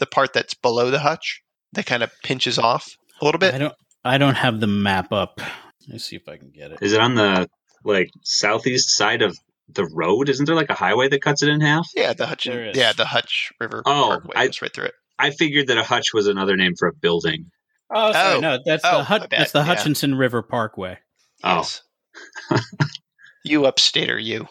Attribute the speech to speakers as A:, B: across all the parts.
A: the part that's below the hutch that kind of pinches off a little bit.
B: I don't. I don't have the map up. Let me see if I can get it.
C: Is it on the like southeast side of the road? Isn't there like a highway that cuts it in half?
A: Yeah, the Hutch.
B: There is.
A: Yeah, the Hutch River
C: Oh,
A: Parkway
C: I-
A: goes right through it.
C: I figured that a hutch was another name for a building.
B: Oh, sorry,
A: Oh.
B: no, that's
A: Oh,
B: the
A: my
B: Hut- that's the
A: Yeah.
B: Hutchinson River Parkway.
C: Oh.
A: Yes. you upstater, you.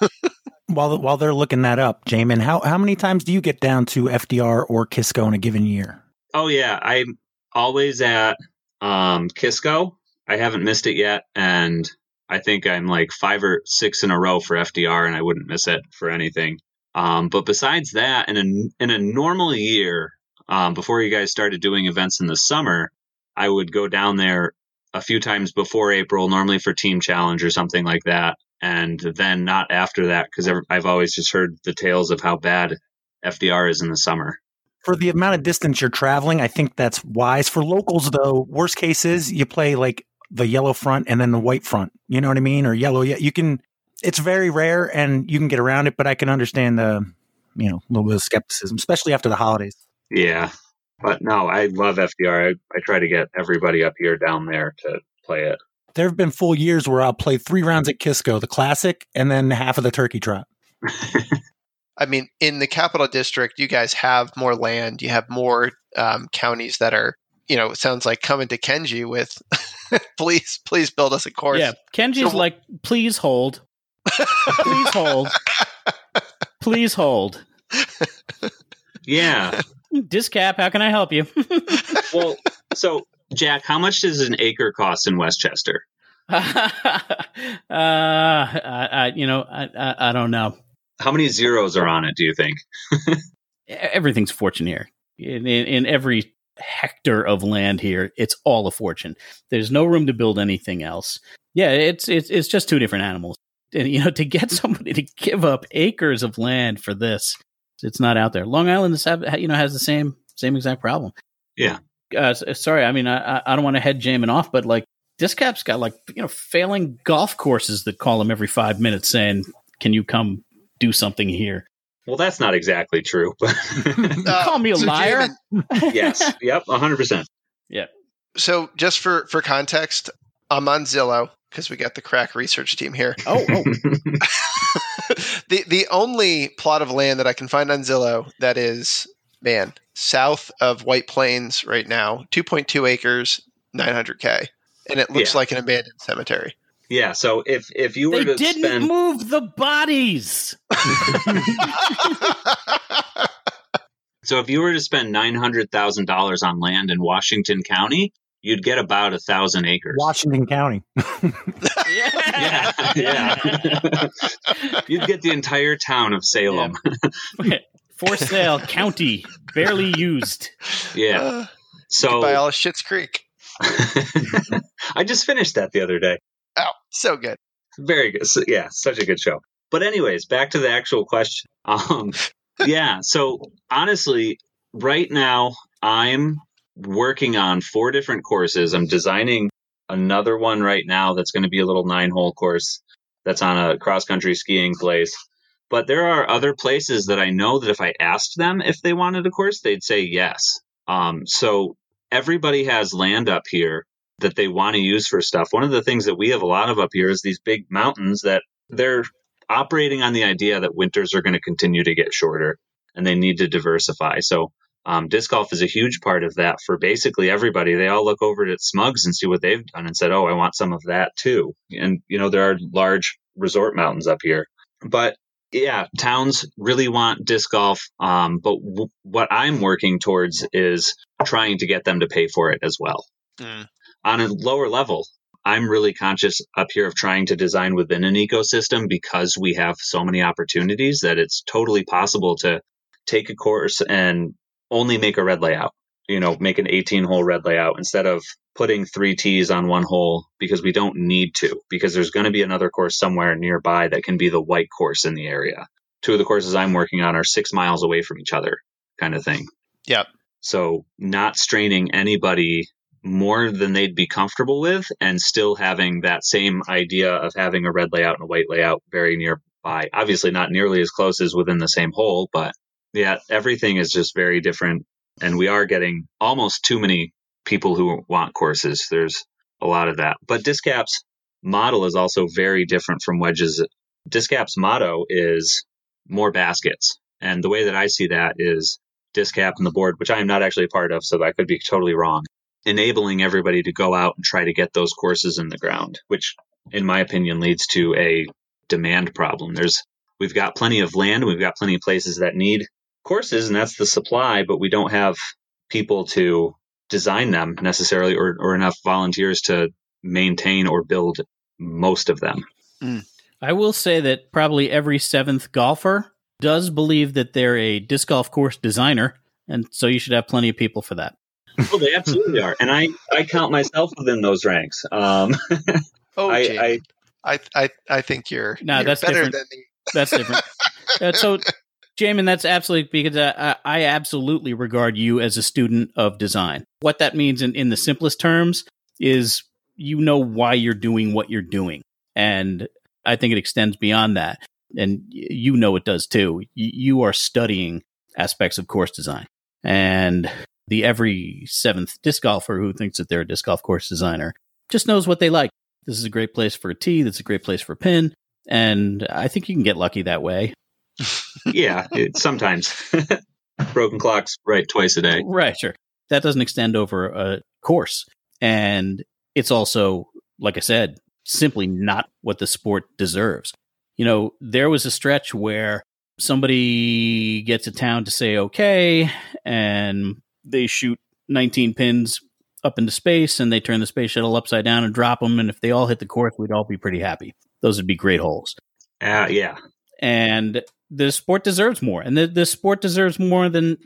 D: While while they're looking that up, Jamin, how how many times do you get down to FDR or Kisco in a given year?
C: Oh yeah, I'm always at um, Kisco. I haven't missed it yet, and I think I'm like five or six in a row for FDR, and I wouldn't miss it for anything. Um, but besides that, in a in a normal year, um, before you guys started doing events in the summer, I would go down there a few times before April, normally for Team Challenge or something like that, and then not after that because I've always just heard the tales of how bad FDR is in the summer.
D: For the amount of distance you're traveling, I think that's wise. For locals, though, worst case is you play like the yellow front and then the white front. You know what I mean? Or yellow. Yeah, you can. It's very rare, and you can get around it. But I can understand the, you know, a little bit of skepticism, especially after the holidays.
C: Yeah. But no, I love FDR. I, I try to get everybody up here down there to play it.
D: There have been full years where I'll play three rounds at Kisco, the classic, and then half of the turkey trot.
A: I mean, in the capital district, you guys have more land. You have more um, counties that are, you know, it sounds like coming to Kenji with, please, please build us a course.
B: Yeah, Kenji's
A: So-
B: like, please hold, please hold, please hold.
C: Yeah.
B: Discap, how can I help you?
C: well, so Jack, how much does an acre cost in Westchester?
B: uh, I, I, you know, I, I, I don't know.
C: How many zeros are on it, do you think?
B: Everything's fortune here. In, in, in every hectare of land here, it's all a fortune. There's no room to build anything else. Yeah, it's it's it's just two different animals. And you know, to get somebody to give up acres of land for this, it's not out there. Long Island is have, you know has the same same exact problem.
C: Yeah.
B: Uh, sorry, I mean I I- I don't want to head Jamin off, but like Discap's got like you know failing golf courses that call him every five minutes saying, "Can you come do something here?"
C: Well, that's not exactly true. But
A: Uh,
B: Call me a
A: so
B: liar.
A: Jamin,
C: yes. Yep. 100%. Yeah.
A: So just for for context, I'm on Zillow because we got the crack research team here.
B: Oh, oh.
A: the the only plot of land that I can find on Zillow that is man south of White Plains right now, 2.2 acres, 900k, and it looks
C: Yeah.
A: like an abandoned cemetery.
C: Yeah. So if, if you were
B: they
C: to
B: didn't
C: spend.
B: move the bodies.
C: So if you were to spend $900,000 on land in Washington County, you'd get about a thousand acres.
D: Washington County.
C: Yeah. Yeah. you'd get the entire town of Salem.
B: For sale, county, barely used.
C: Yeah.
A: Uh,
C: So
A: by all of Schitt's Creek.
C: I just finished that the other day.
A: Oh, so good.
C: Very good. So, yeah, such a good show. But anyways, back to the actual question. Um, yeah. So honestly, right now I'm working on four different courses. I'm designing another one right now that's going to be a little nine hole course that's on a cross country skiing place. But there are other places that I know that if I asked them if they wanted a course, they'd say yes. Um, so everybody has land up here that they want to use for stuff. One of the things that we have a lot of up here is these big mountains that they're operating on the idea that winters are going to continue to get shorter and they need to diversify. So um, disc golf is a huge part of that for basically everybody. They all look over at Smugs and see what they've done and said, "Oh, I want some of that too." And you know, there are large resort mountains up here, but yeah, towns really want disc golf. Um, but w- what I'm working towards is trying to get them to pay for it as well.
A: Mm.
C: On a lower level, I'm really conscious up here of trying to design within an ecosystem because we have so many opportunities that it's totally possible to take a course and only make a red layout. You know, make an 18 hole red layout instead of putting three tees on one hole because we don't need to, because there's going to be another course somewhere nearby that can be the white course in the area. Two of the courses I'm working on are six miles away from each other, kind of thing.
A: Yep.
C: So, not straining anybody more than they'd be comfortable with and still having that same idea of having a red layout and a white layout very nearby. Obviously, not nearly as close as within the same hole, but Yeah, everything is just very different. And we are getting almost too many people who want courses. There's a lot of that. But Discap's model is also very different from Wedge's. Discap's motto is more baskets. And the way that I see that is Discap and the board, which I am not actually a part of, so I could be totally wrong, enabling everybody to go out and try to get those courses in the ground, which in my opinion leads to a demand problem. There's we've got plenty of land, we've got plenty of places that need courses, and that's the supply, but we don't have people to design them necessarily or, or enough volunteers to maintain or build most of them.
B: Mm. I will say that probably every seventh golfer does believe that they're a disc golf course designer, and so you should have plenty of people for that.
C: Well, they absolutely are, and I I count myself within those ranks. Um,
A: oh, I, I, I I I think you're
B: no,
A: you're
B: that's
A: better
B: different.
A: than me.
B: That's different. uh, so, Jamin, that's absolutely because I, I absolutely regard you as a student of design. What that means in, in the simplest terms is you know why you're doing what you're doing. And I think it extends beyond that. And you know it does too. You are studying aspects of course design. And the every seventh disc golfer who thinks that they're a disc golf course designer just knows what they like. This is a great place for a tee. This is a great place for a pin. And I think you can get lucky that way.
C: Yeah, it, sometimes. Broken clocks right twice a day.
B: Right, sure. That doesn't extend over a course. And it's also, like I said, simply not what the sport deserves. You know, there was a stretch where somebody gets a town to say okay, and they shoot 19 pins up into space and they turn the space shuttle upside down and drop them. And if they all hit the course, we'd all be pretty happy. Those would be great holes.
C: Uh, yeah.
B: And the sport deserves more. And the, the sport deserves more than,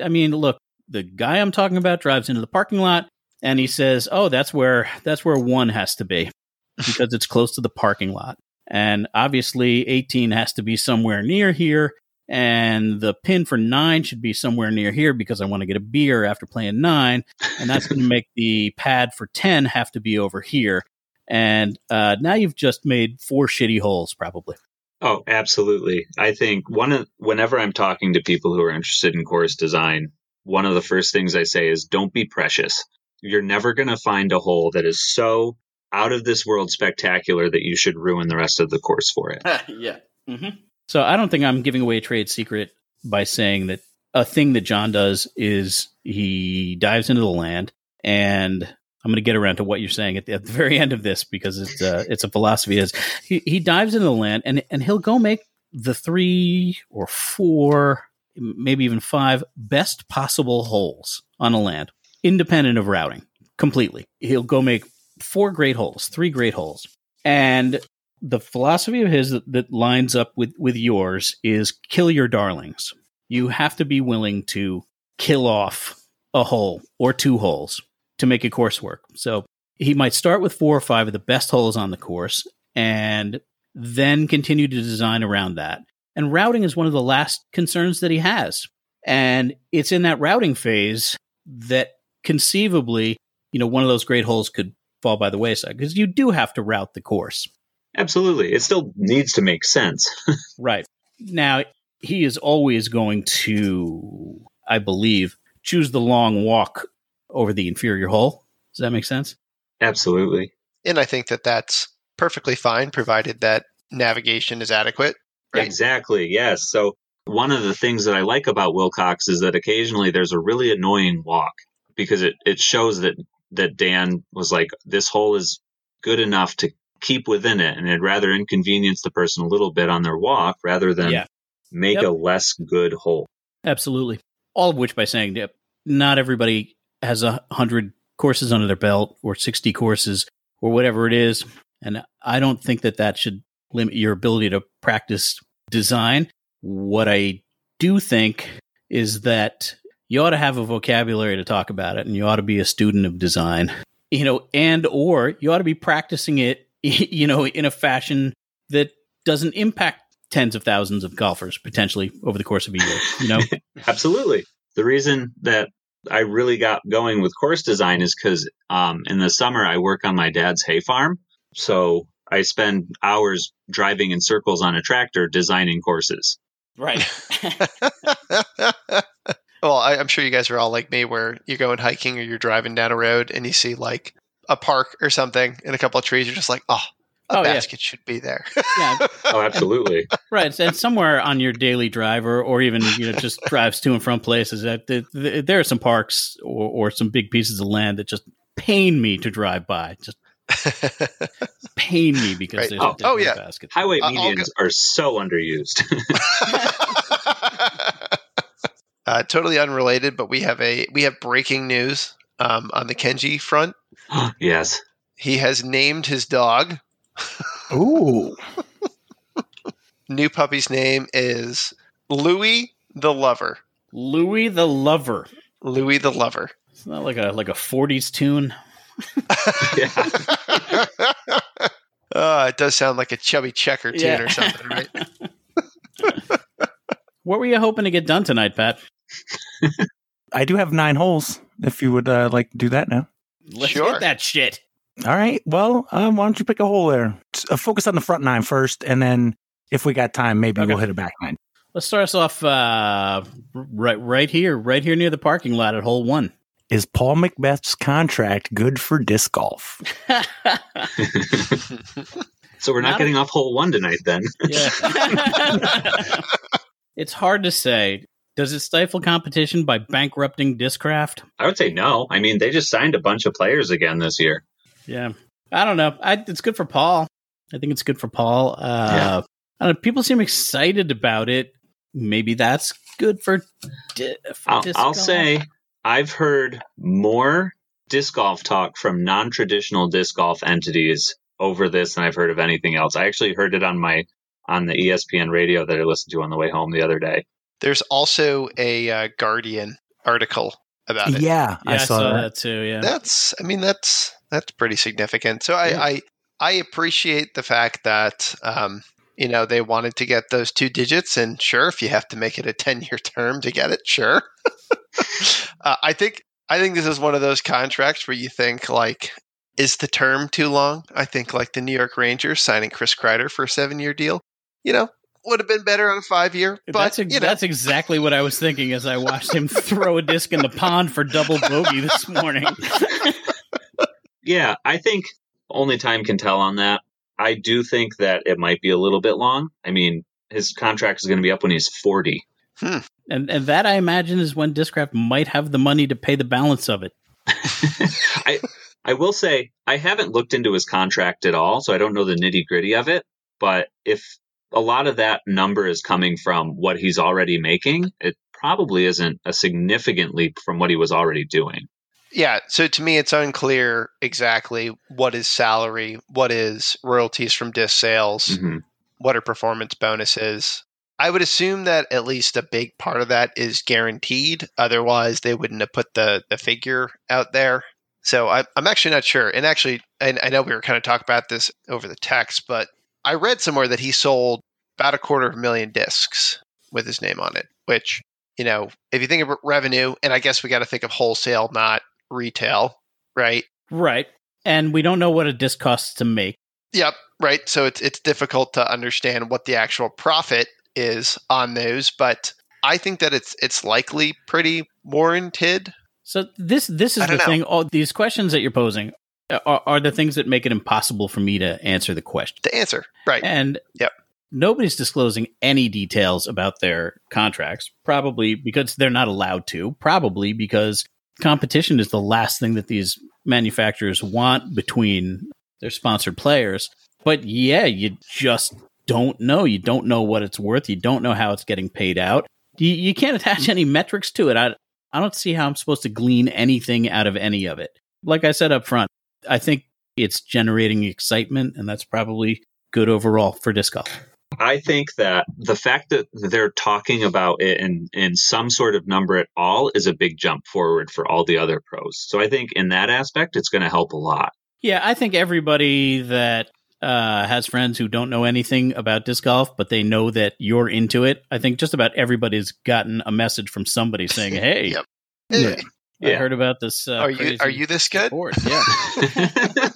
B: I mean, look, the guy I'm talking about drives into the parking lot and he says, "Oh, that's where that's where one has to be because it's close to the parking lot." And obviously, 18 has to be somewhere near here, and the pin for nine should be somewhere near here because I want to get a beer after playing nine, and that's going to make the pad for 10 have to be over here. And uh, now you've just made four shitty holes, probably.
C: Oh, absolutely. I think one of whenever I'm talking to people who are interested in course design, one of the first things I say is don't be precious. You're never going to find a hole that is so out of this world spectacular that you should ruin the rest of the course for it.
B: yeah. Mm-hmm. So I don't think I'm giving away a trade secret by saying that a thing that John does is he dives into the land, and I'm going to get around to what you're saying at the, at the very end of this because it's uh, it's a philosophy. Is he, he dives into the land and and he'll go make the three or four, maybe even five best possible holes on a land independent of routing completely. He'll go make four great holes, three great holes. And the philosophy of his that, that lines up with, with yours is kill your darlings. You have to be willing to kill off a hole or two holes to make a course work. So he might start with four or five of the best holes on the course and then continue to design around that. And routing is one of the last concerns that he has. And it's in that routing phase that conceivably, you know, one of those great holes could fall by the wayside because you do have to route the course.
C: Absolutely. It still needs to make sense.
B: right. Now, he is always going to, I believe, choose the long walk over the inferior hole. Does that make sense?
C: Absolutely.
A: And I think that that's perfectly fine, provided that navigation is adequate.
C: Right? Exactly. Yes. So one of the things that I like about Wilcox is that occasionally there's a really annoying walk because it, it shows that that Dan was like, this hole is good enough to keep within it, and it'd rather inconvenience the person a little bit on their walk rather than yeah. make yep. a less good hole.
B: Absolutely. All of which by saying that not everybody has a hundred courses under their belt or 60 courses or whatever it is. And I don't think that that should limit your ability to practice design. What I do think is that you ought to have a vocabulary to talk about it and you ought to be a student of design you know and or you ought to be practicing it you know in a fashion that doesn't impact tens of thousands of golfers potentially over the course of a year you know
C: absolutely the reason that i really got going with course design is because um, in the summer i work on my dad's hay farm so i spend hours driving in circles on a tractor designing courses
B: Right.
A: well, I, I'm sure you guys are all like me, where you're going hiking or you're driving down a road and you see like a park or something and a couple of trees. You're just like, oh, a
B: Oh, yeah.
A: basket should be there.
B: yeah.
C: Oh, absolutely.
B: Right. And somewhere on your daily drive or, or even, you know, just drives to and from places that th- th- there are some parks or, or some big pieces of land that just pain me to drive by. Just pain me because
A: Right.
B: there's
C: Oh,
B: a
A: oh, yeah.
B: basket.
C: Highway
A: Uh, I'll
C: medians are so underused.
A: uh, totally unrelated, but we have a we have breaking news um, on the Kenji front.
C: yes.
A: He has named his dog.
D: Ooh.
A: New puppy's name is Louie the Lover.
B: Louie the Lover.
A: Louie the Lover.
B: It's not like a like a 40s tune.
C: Yeah.
A: Uh, it does sound like a chubby checker tune
B: Yeah.
A: or something, right?
B: What were you hoping to get done tonight, Pat?
D: I do have nine holes. If you would uh, like to do that now.
B: Let's
A: Sure.
B: get that shit.
D: All right. Well, um, why don't you pick a hole there? Uh, focus on the front nine first, and then if we got time, maybe
B: Okay.
D: we'll hit a back nine.
B: Let's start us off uh, right right here, right here near the parking lot at hole one.
D: Is Paul McBeth's contract good for disc golf?
C: so we're not,
B: Not a-
C: getting off hole one tonight then.
B: Yeah. it's hard to say. Does it stifle competition by bankrupting Discraft?
C: I would say no. I mean, they just signed a bunch of players again this year.
B: Yeah. I don't know. I, it's good for Paul. I think it's good for Paul. Uh,
C: Yeah.
B: I don't know, people seem excited about it. Maybe that's good for, di- for
C: I'll,
B: disc
C: I'll say I've heard more disc golf talk from non-traditional disc golf entities over this than I've heard of anything else. I actually heard it on my on the ESPN radio that I listened to on the way home the other day.
A: There's also a uh, Guardian article about it.
D: Yeah,
B: Yeah,
D: I saw, that.
B: that too. Yeah.
A: That's, I mean, that's that's pretty significant. So I
C: Yeah.
A: I, I appreciate the fact that um, you know they wanted to get those two digits, and sure, if you have to make it a ten year term to get it, sure. uh, I think I think this is one of those contracts where you think like. Is the term too long? I think like the New York Rangers signing Chris Kreider for a seven year deal, you know, would have been better on a five year. But
B: that's, ex-
A: you know,
B: that's exactly what I was thinking as I watched him throw a disc in the pond for double bogey this morning.
C: Yeah, I think only time can tell on that. I do think that it might be a little bit long. I mean, his contract is going to be up when he's 40. Hmm.
B: and and that I imagine is when Discraft might have the money to pay the balance of it.
C: I I will say I haven't looked into his contract at all, so I don't know the nitty gritty of it. But if a lot of that number is coming from what he's already making, it probably isn't a significant leap from what he was already doing.
A: Yeah, so to me, it's unclear exactly what is salary, what is royalties from disc sales,
C: Mhm.
A: what are performance bonuses. I would assume that at least a big part of that is guaranteed. Otherwise, they wouldn't have put the, the figure out there. So I, I'm actually not sure. And actually, and I know we were kind of talking about this over the text, but I read somewhere that he sold about a quarter of a million discs with his name on it, which, you know, if you think of revenue, and I guess we got to think of wholesale, not retail, right?
B: Right. And we don't know what a disc costs to make.
A: Yep, right. So it's it's difficult to understand what the actual profit is on those, but I think that it's it's likely pretty warranted.
B: So this this is the
A: know.
B: thing. All these questions that you're posing uh, are, are the things that make it impossible for me to answer the question.
A: The answer, right?
B: And
A: Yep.
B: nobody's disclosing any details about their contracts. Probably because they're not allowed to. Probably because competition is the last thing that these manufacturers want between their sponsored players. But yeah, you just don't know. You don't know what it's worth. You don't know how it's getting paid out. You, you can't attach any metrics to it. I, I don't see how I'm supposed to glean anything out of any of it. Like I said up front, I think it's generating excitement, and that's probably good overall for disc golf.
C: I think that the fact that they're talking about it in, in some sort of number at all is a big jump forward for all the other pros. So I think in that aspect, it's going to help a lot.
B: Yeah, I think everybody that uh, has friends who don't know anything about disc golf, but they know that you're into it. I think just about everybody's gotten a message from somebody saying, "Hey,
A: Yep.
D: Yeah.
B: I
C: Yeah.
B: heard about this." Uh,
A: are you are you this good?
B: sport." Yeah,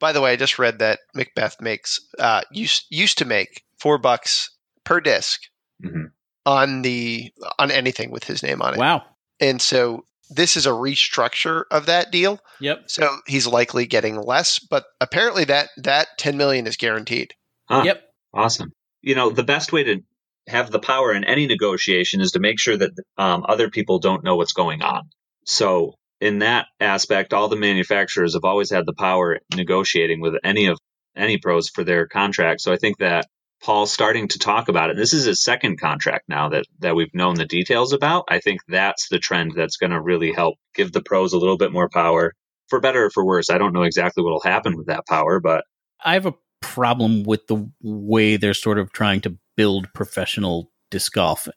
A: By the way, I just read that McBeth makes uh used used to make four bucks per disc
C: Mhm.
A: on the on anything with his name on it.
B: Wow.
A: And so this is a restructure of that deal.
B: Yep.
A: So he's likely getting less, but apparently that that 10 million is guaranteed.
C: Huh.
B: Yep.
C: Awesome. You know, the best way to have the power in any negotiation is to make sure that um, other people don't know what's going on. So, in that aspect, all the manufacturers have always had the power negotiating with any of any pros for their contract. So, I think that Paul's starting to talk about it. This is his second contract now that that we've known the details about. I think that's the trend that's going to really help give the pros a little bit more power, for better or for worse. I don't know exactly what will happen with that power, but
B: I have a problem with the way they're sort of trying to build professional disc golf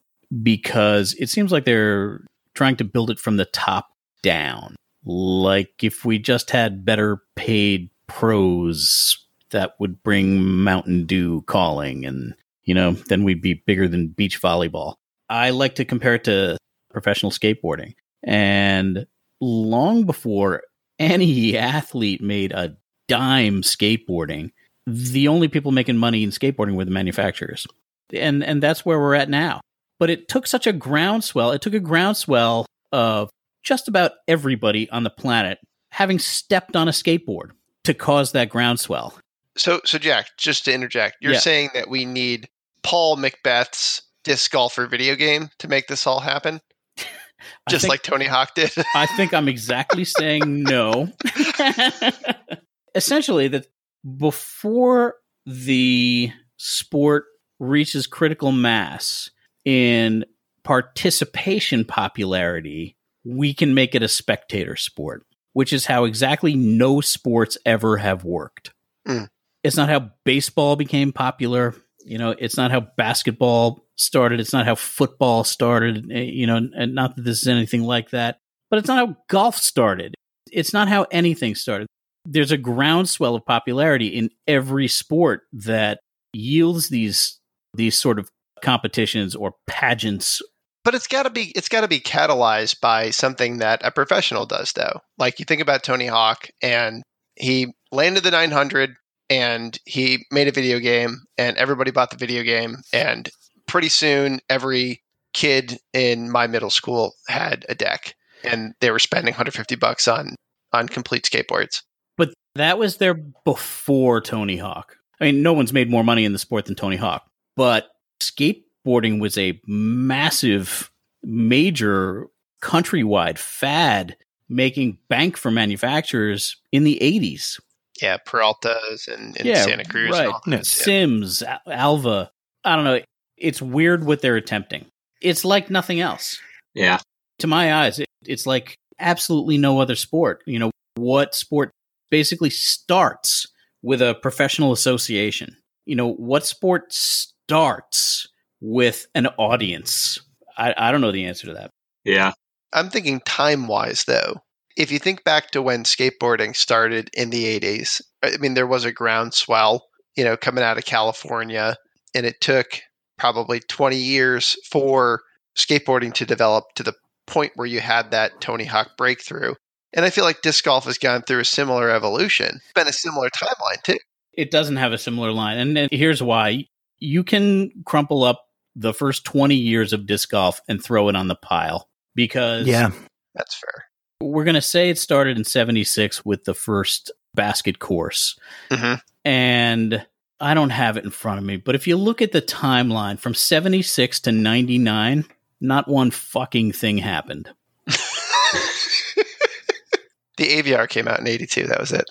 B: because it seems like they're trying to build it from the top down. Like if we just had better paid pros that would bring Mountain Dew calling and you know, then we'd be bigger than beach volleyball. I like to compare it to professional skateboarding. And long before any athlete made a dime skateboarding, the only people making money in skateboarding were the manufacturers. And and that's where we're at now. But it took such a groundswell. It took a groundswell of just about everybody on the planet having stepped on a skateboard to cause that groundswell.
A: So so Jack, just to interject, you're
B: Yeah.
A: saying that we need Paul McBeth's disc golfer video game to make this all happen? Just
B: think-
A: like Tony Hawk did.
B: I think I'm exactly saying no. Essentially, that before the sport reaches critical mass in participation popularity, we can make it a spectator sport, which is how exactly no sports ever have worked.
A: Mm.
B: It's not how baseball became popular. You know, it's not how basketball started. It's not how football started. eh, You know, and not that this is anything like that but it's not how golf started. It's not how anything started. There's a groundswell of popularity in every sport that yields these these sort of competitions or pageants.
A: But it's got to be it's got to be catalyzed by something that a professional does though. Like you think about Tony Hawk and he landed the 900 and he made a video game and everybody bought the video game and pretty soon every kid in my middle school had a deck and they were spending 150 bucks on on complete skateboards.
B: But that was there before Tony Hawk. I mean, no one's made more money in the sport than Tony Hawk. But skateboarding was a massive, major countrywide fad making bank for manufacturers in the 80s.
A: Yeah, Peralta's and, and
B: Yeah,
A: Santa Cruz
B: right.
A: and all that. Yeah.
B: Sims, Alva. I don't know. It's weird what they're attempting. It's like nothing else.
C: yeah,
B: To my eyes, it, it's like absolutely no other sport. You know, what sport basically starts with a professional association? You know, what sport starts with an audience? I, I don't know the answer to that.
C: yeah,
A: I'm thinking time wise though. If you think back to when skateboarding started in the 80s, I mean, there was a groundswell, you know, coming out of California, and it took probably 20 years for skateboarding to develop to the point where you had that Tony Hawk breakthrough. And I feel like disc golf has gone through a similar evolution. It's been a similar timeline too.
B: It doesn't have a similar line. And, and here's why you can crumple up the first 20 years of disc golf and throw it on the pile because
D: Yeah.
A: That's fair.
B: we're going to say it started in 76 with the first basket course.
A: hmm
B: And I don't have it in front of me, but if you look at the timeline from 76 to 99, not one fucking thing happened.
A: the Aviar came out in 82. That was it.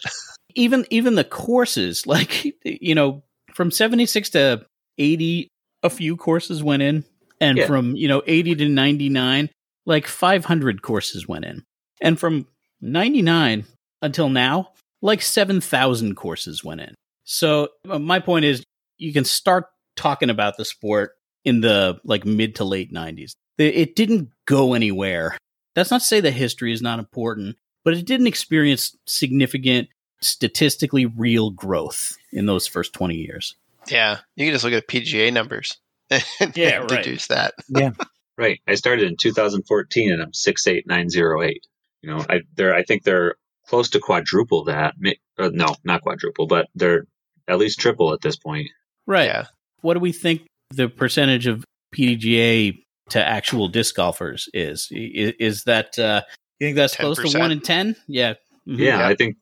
B: Even even the courses, like you know, from 76 to 80 a few courses went in and
C: Yeah.
B: from, you know, 80 to 99 like 500 courses went in. And from 99 until now, like 7,000 courses went in. So uh, my point is you can start talking about the sport in the like mid to late 90s. It it didn't go anywhere. That's not to say that history is not important, but it didn't experience significant statistically real growth in those first 20 years.
A: Yeah. You can just look at PDGA numbers and
B: Yeah, right.
A: deduce that.
C: Yeah, right. I started in 2014 and I'm six eight nine zero eight. You know, I they're I think they're close to quadruple that. Uh, no, not quadruple, but they're at least triple at this point.
B: Right.
A: Yeah.
B: What do we think the percentage of PDGA to actual disc golfers is. Is, is that uh, you think that's close to one in ten? Yeah, Mhm.
C: Yeah,
A: Yeah.
C: I think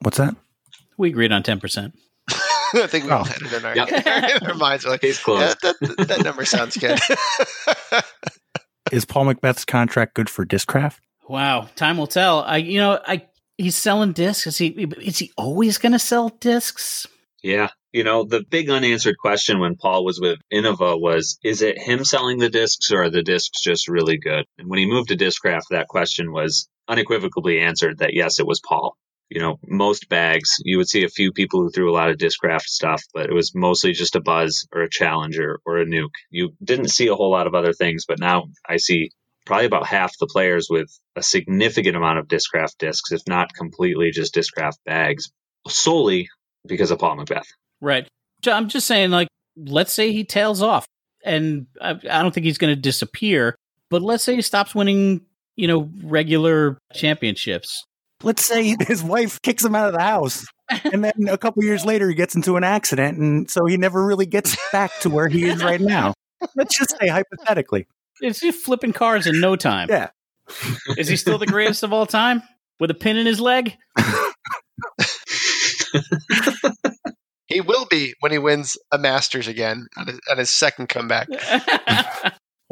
D: What's that?
B: we agreed on ten percent.
A: I think we oh. all
D: Oh.
A: had it in our,
C: Yep.
A: in our minds. We're like,
C: case closed.
A: yeah, that, that number sounds good.
D: Is Paul McBeth's contract good for Discraft?
B: Wow, time will tell. I, you know, I he's selling discs. Is he? Is he always going to sell discs?
C: Yeah. You know, the big unanswered question when Paul was with Innova was is it him selling the discs or are the discs just really good? And when he moved to Discraft, that question was unequivocally answered that yes, it was Paul. You know, most bags, you would see a few people who threw a lot of Discraft stuff, but it was mostly just a buzz or a challenger or a nuke. You didn't see a whole lot of other things, but now I see probably about half the players with a significant amount of Discraft discs, if not completely just Discraft bags, solely because of Paul McBeth.
B: Right. I'm just saying, like, let's say he tails off, and I, I don't think he's going to disappear. But let's say he stops winning, you know, regular championships.
D: Let's say his wife kicks him out of the house, and then a couple years later he gets into an accident, and so he never really gets back to where he is right now. Let's just say hypothetically.
B: Is he flipping cars in no time?
D: Yeah.
B: Is he still the greatest of all time with a pin in his leg?
A: he will be when he wins a Masters again on his, on his second comeback.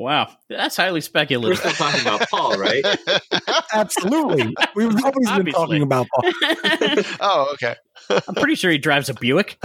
B: Wow, that's highly speculative.
C: We're still talking about Paul, right?
D: Absolutely. We've always been talking about Paul.
A: oh, okay.
B: I'm pretty sure he drives a Buick.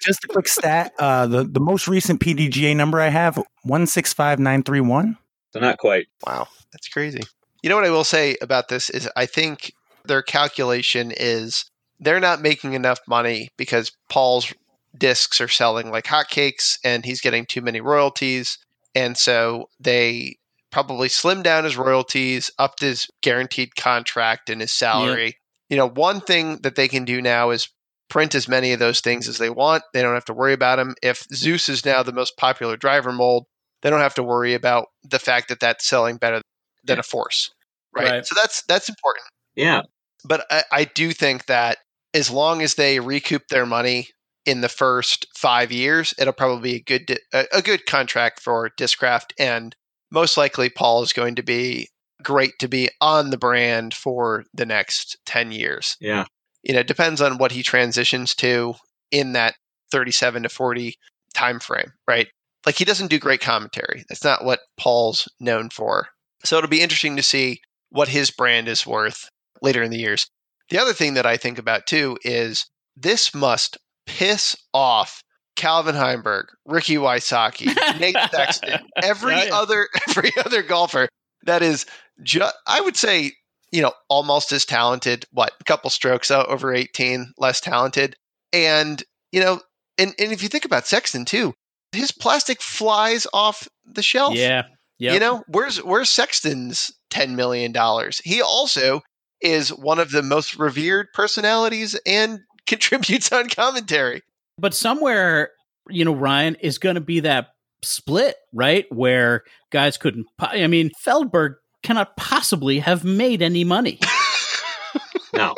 D: Just a quick stat. Uh, the, the most recent PDGA number I have, 165931.
C: So not quite.
A: Wow, that's crazy. You know what I will say about this is I think their calculation is they're not making enough money because Paul's discs are selling like hotcakes and he's getting too many royalties. And so they probably slimmed down his royalties, upped his guaranteed contract and his salary. You know, one thing that they can do now is print as many of those things as they want. They don't have to worry about them. If Zeus is now the most popular driver mold, they don't have to worry about the fact that that's selling better than a force. Right?
B: Right.
A: So that's that's important.
C: Yeah.
A: But I, I do think that as long as they recoup their money in the first five years, it'll probably be a good a, good contract for Discraft, and most likely Paul is going to be great to be on the brand for the next ten years.
C: Yeah.
A: You know, it depends on what he transitions to in that thirty-seven to forty time frame, right? Like he doesn't do great commentary. That's not what Paul's known for. So it'll be interesting to see what his brand is worth later in the years. The other thing that I think about too is this must piss off Calvin Heimberg, Ricky Wysocki, Nate Sexton, every other every other golfer that is just I would say, you know, almost as talented, what, a couple strokes out over 18, less talented. And, you know, and, and if you think about Sexton too, his plastic flies off the shelf.
B: yeah. Yep.
A: You know, where's where's Sexton's ten million dollars? He also is one of the most revered personalities and contributes on commentary.
B: But somewhere, you know, Ryan is going to be that split, right? Where guys couldn't. po- I mean, Feldberg cannot possibly have made any money,
C: No.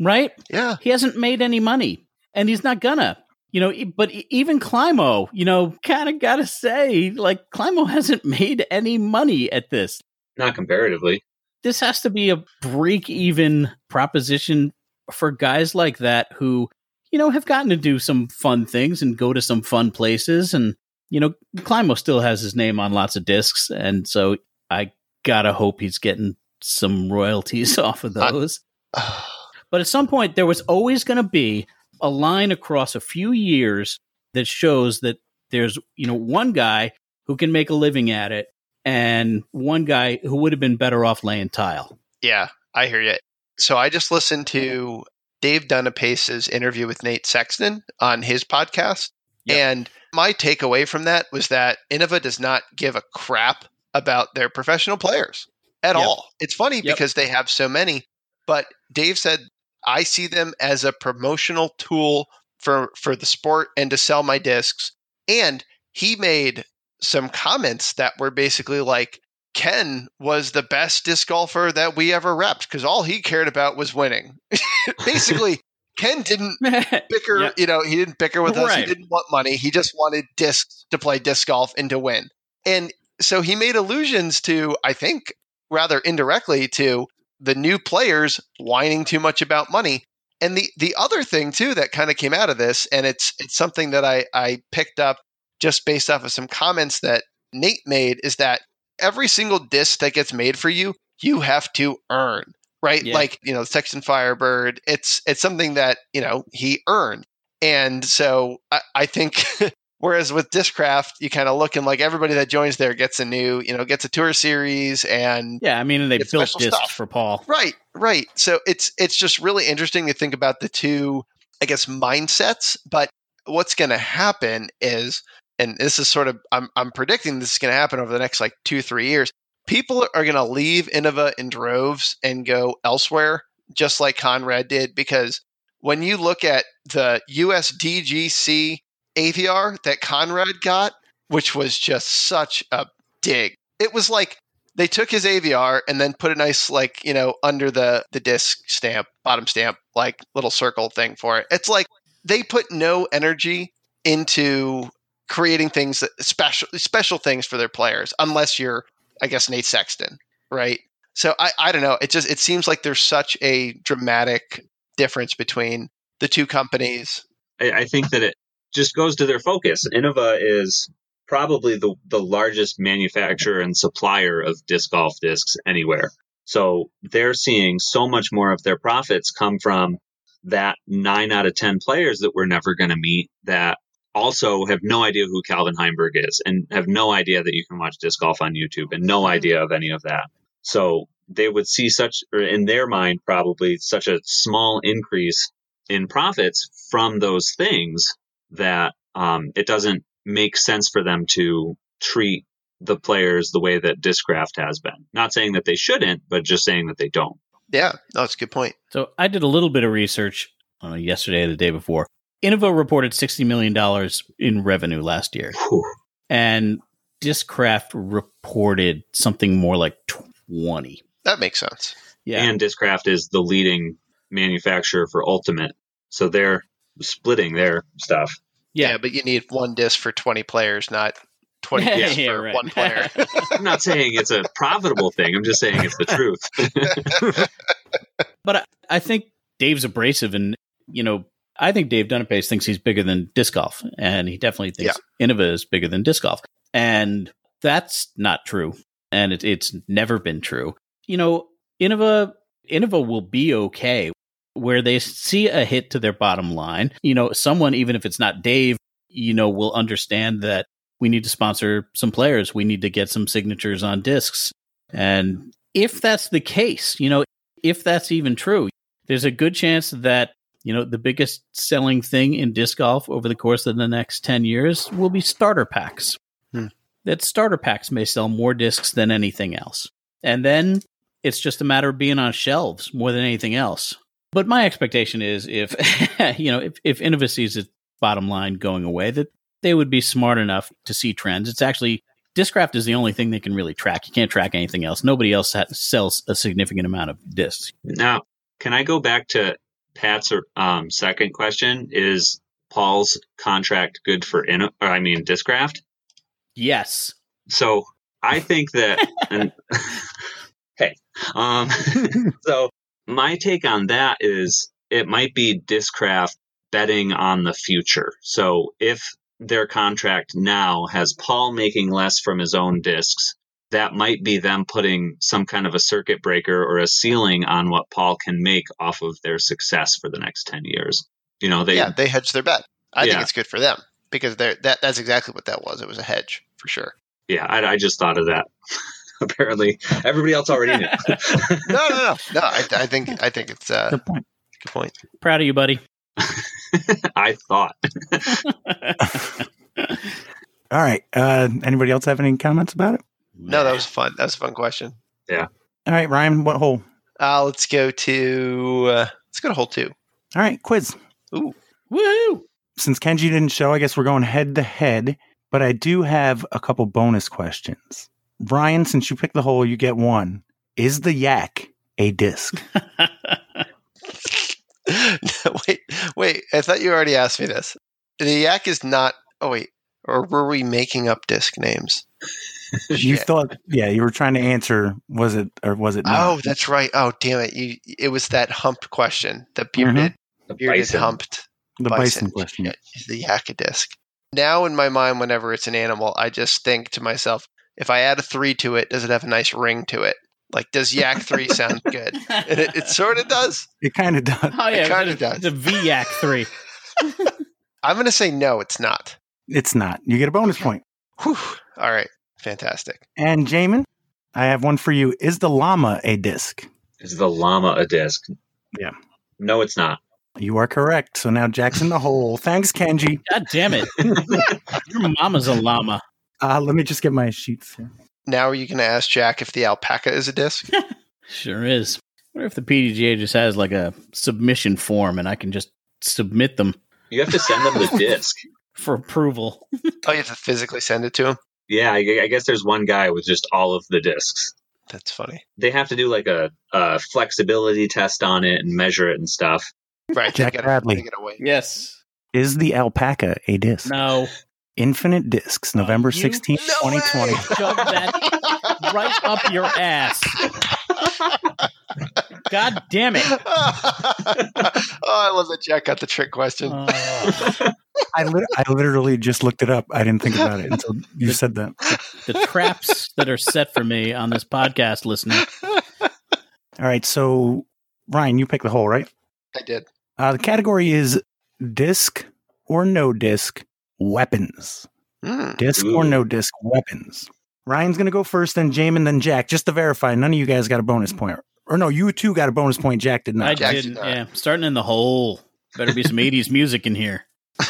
B: right?
A: yeah,
B: He hasn't made any money, and he's not gonna. You know, but even Climo, you know, kind of got to say, like, Climo hasn't made any money at this.
C: Not comparatively.
B: This has to be a break even proposition for guys like that who, you know, have gotten to do some fun things and go to some fun places. And, you know, Climo still has his name on lots of discs. And so I gotta hope he's getting some royalties off of those. But at some point, there was always going to be a line across a few years that shows that there's, you know, one guy who can make a living at it and one guy who would have been better off laying tile.
A: yeah, I hear you. So I just listened to Dave Dunipace's interview with Nate Sexton on his podcast,
B: Yep.
A: and my takeaway from that was that Innova does not give a crap about their professional players at
B: Yep.
A: all. It's funny
B: Yep.
A: because they have so many, but Dave said I see them as a promotional tool for for the sport and to sell my discs. And he made some comments that were basically like Ken was the best disc golfer that we ever repped because all he cared about was winning. basically, Ken didn't bicker.
B: Yeah.
A: You know, he didn't bicker with us. He didn't want money. He just wanted discs to play disc golf and to win. And so he made allusions to, I think, rather indirectly to the new players whining too much about money. And the the other thing too that kind of came out of this, and it's it's something that I I picked up just based off of some comments that Nate made, is that every single disc that gets made for you, you have to earn right?
B: Yeah.
A: Like you know, Sexton Firebird. It's it's something that you know he earned, and so I, I think. Whereas with Discraft, you kind of looking like everybody that joins there gets a new, you know, gets a tour series and
B: yeah, I mean, and they built discs
A: stuff.
B: for Paul.
A: Right, right. So it's it's just really interesting to think about the two, I guess, mindsets. But what's going to happen is, and this is sort of, I'm I'm predicting this is going to happen over the next like two three years. People are going to leave Innova in droves and go elsewhere, just like Conrad did, because when you look at the USDGC Aviar that Conrad got, which was just such a dig. It was like they took his Aviar and then put a nice like you know under the the disc stamp bottom stamp like little circle thing for it it's like they put no energy into creating things that special special things for their players unless you're i guess nate sexton right so i i don't know it just it seems like there's such a dramatic difference between the two companies
C: I, I think that it just goes to their focus. Innova is probably the, the largest manufacturer and supplier of disc golf discs anywhere. So they're seeing so much more of their profits come from that nine out of 10 players that we're never going to meet that also have no idea who Calvin Heimberg is and have no idea that you can watch disc golf on YouTube and no idea of any of that. So they would see such, or in their mind, probably such a small increase in profits from those things that um, it doesn't make sense for them to treat the players the way that Discraft has been. Not saying that they shouldn't, but just saying that they don't.
A: yeah no that's a good point
B: So I did a little bit of research uh, yesterday the day before. Innova reported $60 million in revenue last year,
C: Whew.
B: and Discraft reported something more like 20.
A: that makes sense
B: Yeah.
C: And Discraft is the leading manufacturer for Ultimate, so they're splitting their stuff.
B: yeah.
A: but you need one disc for 20 players not 20
B: Yeah,
A: discs
B: yeah,
A: for
B: right.
A: one player
C: I'm not saying it's a profitable thing. I'm just saying it's the truth.
B: But I, I think Dave's abrasive, and you know, I think Dave Dunipace thinks he's bigger than disc golf, and he definitely thinks Innova is bigger than disc golf, and that's not true, and it, it's never been true. You know, Innova Innova will be okay where they see a hit to their bottom line. You know, someone even if it's not Dave, you know, will understand that we need to sponsor some players, we need to get some signatures on discs, and if that's the case, you know, if that's even true, there's a good chance that you know the biggest selling thing in disc golf over the course of the next 10 years will be starter packs.
A: Hmm.
B: that starter packs may sell more discs than anything else. And then it's just a matter of being on shelves more than anything else. But my expectation is if you know if, if innova sees its bottom line going away that they would be smart enough to see trends. It's actually discraft is the only thing they can really track. You can't track anything else. Nobody else ha- sells a significant amount of discs.
C: Now, can I go back to Pat's um, second question? Is Paul's contract good for in? Or I mean, Discraft?
B: yes
C: So I think that. and, hey, um, so my take on that is it might be Discraft betting on the future. So if their contract now has Paul making less from his own discs, that might be them putting some kind of a circuit breaker or a ceiling on what Paul can make off of their success for the next 10 years. You know, they,
A: yeah, they hedged their bet. I think it's good for them because they're that that's exactly what that was. It was a hedge for sure.
C: yeah, I, I just thought of that. Apparently, everybody else already knew.
A: No, no, no, no. I, I think I think it's uh,
D: Good point.
A: good point.
B: proud of you buddy
C: I thought.
D: All right. Uh, anybody else have any comments about it?
A: No, that was fun. That was a fun question. Yeah.
D: All right, Ryan, what hole?
A: Uh, let's go to uh, let's go to hole two.
D: All right, quiz. Ooh.
B: Woo!
D: Since Kenji didn't show, I guess we're going head to head, but I do have a couple bonus questions. Ryan, since you picked the hole, you get one. Is the yak a disc?
A: Wait, wait, I thought you already asked me this. The yak is not. Oh wait, or were we making up disc names?
D: You
A: Shit.
D: thought, yeah, you were trying to answer. Was it or was it? Not?
A: Oh, that's right. Oh, damn it! You. It was that hump question. The mm-hmm. bearded,
C: The
A: bearded
C: bison.
A: humped
D: the bison, question.
A: Yeah, The yak a disc. Now in my mind, whenever it's an animal, I just think to myself, if I add a three to it, does it have a nice ring to it? Like, does yak three sound good? And it, it sort of does.
D: It kind of does.
B: Oh yeah,
A: It kinda does.
B: it's a VYAC three.
A: I'm going to say no, it's not.
D: It's not. You get a bonus point.
A: Whew. All right. Fantastic.
D: And Jamin, I have one for you. Is the llama a disc?
C: Is the llama a disc?
D: Yeah.
C: No, it's not.
D: You are correct. So now Jack's in the hole. Thanks, Kenji.
B: God damn it! Your mama's a llama.
D: Uh, let me just get my sheets here.
A: Now are you going to ask Jack if the alpaca is a disc?
B: Sure is. What if the PDGA just has like a submission form and I can just submit them
C: You have to send them the disc.
B: For approval?
A: oh, you have to physically send it to him?
C: Yeah, I, I guess there's one guy with just all of the discs.
A: That's funny.
C: They have to do like a, a flexibility test on it and measure it and stuff.
A: Right.
D: Jack
A: they gotta,
D: Bradley.
A: Gotta wait.
B: Yes.
D: Is the alpaca a disc?
B: No.
D: Infinite Discs, uh, November
B: You-
D: 16th,
A: No
D: 2020.
A: way!
B: Shove that right up your ass. God damn it.
A: oh, I love that Jack got the trick question.
B: Oh,
D: I, lit- I literally just looked it up. I didn't think about it until you said that.
B: the traps that are set for me on this podcast, listener.
D: All right. So, Ryan, you pick the hole, right?
A: I did.
D: Uh, the category is disc or no disc weapons.
A: Mm.
D: Disc or no disc weapons. Ryan's going to go first, then Jamin, then Jack. Just to verify, none of you guys got a bonus point. Or no, you too got a bonus point. Jack did not.
B: I
D: not.
A: Jack's
B: didn't.
A: not.
B: Yeah, starting in the hole. Better be some '80s music in here.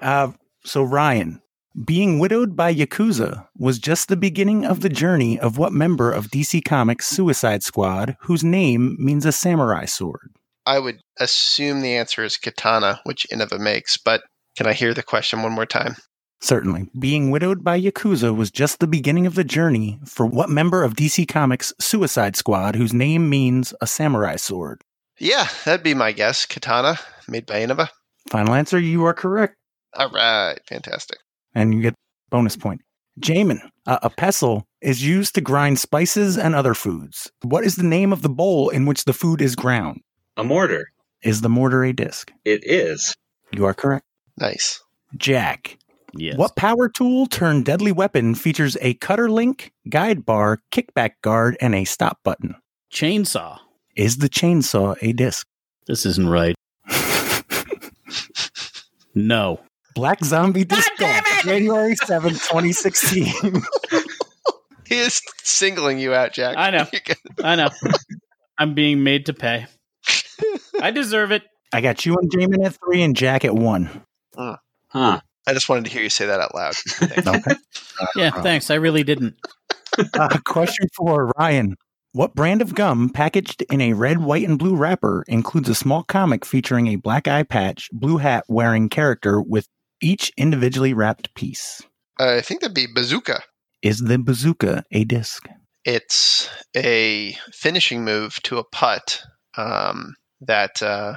D: uh, so, Ryan, being widowed by Yakuza was just the beginning of the journey of what member of DC Comics' Suicide Squad, whose name means a samurai sword?
A: I would assume the answer is katana, which Innova makes, but can I hear the question one more time?
D: Certainly. Being widowed by Yakuza was just the beginning of the journey for what member of DC Comics' Suicide Squad, whose name means a samurai sword?
A: Yeah, that'd be my guess. Katana, made by Innova.
D: Final answer, you are correct.
A: All right, fantastic.
D: And you get bonus point. Jamin, uh, a pestle is used to grind spices and other foods. What is the name of the bowl in which the food is ground?
C: A mortar.
D: Is the mortar a disc?
C: It is.
D: You are correct.
A: Nice.
D: Jack,
B: Yes.
D: what power tool turned deadly weapon features a cutter link, guide bar, kickback guard, and a stop button?
B: Chainsaw.
D: Is the chainsaw a disc?
B: This isn't right. No.
D: Black Zombie Disc Golf, January seventh, 2016.
A: He is singling you out, Jack.
B: I know. I know. I'm being made to pay. I deserve it.
D: I got you and Jamin at three and Jack at one.
C: Uh, Huh.
A: I just wanted to hear you say that out loud.
D: Okay.
B: Yeah, thanks. I really didn't.
D: Uh, question for Ryan. What brand of gum packaged in a red, white, and blue wrapper includes a small comic featuring a black eye patch, blue hat wearing character with each individually wrapped piece?
A: I think that'd be bazooka.
D: Is the bazooka a disc?
A: It's a finishing move to a putt um, that uh,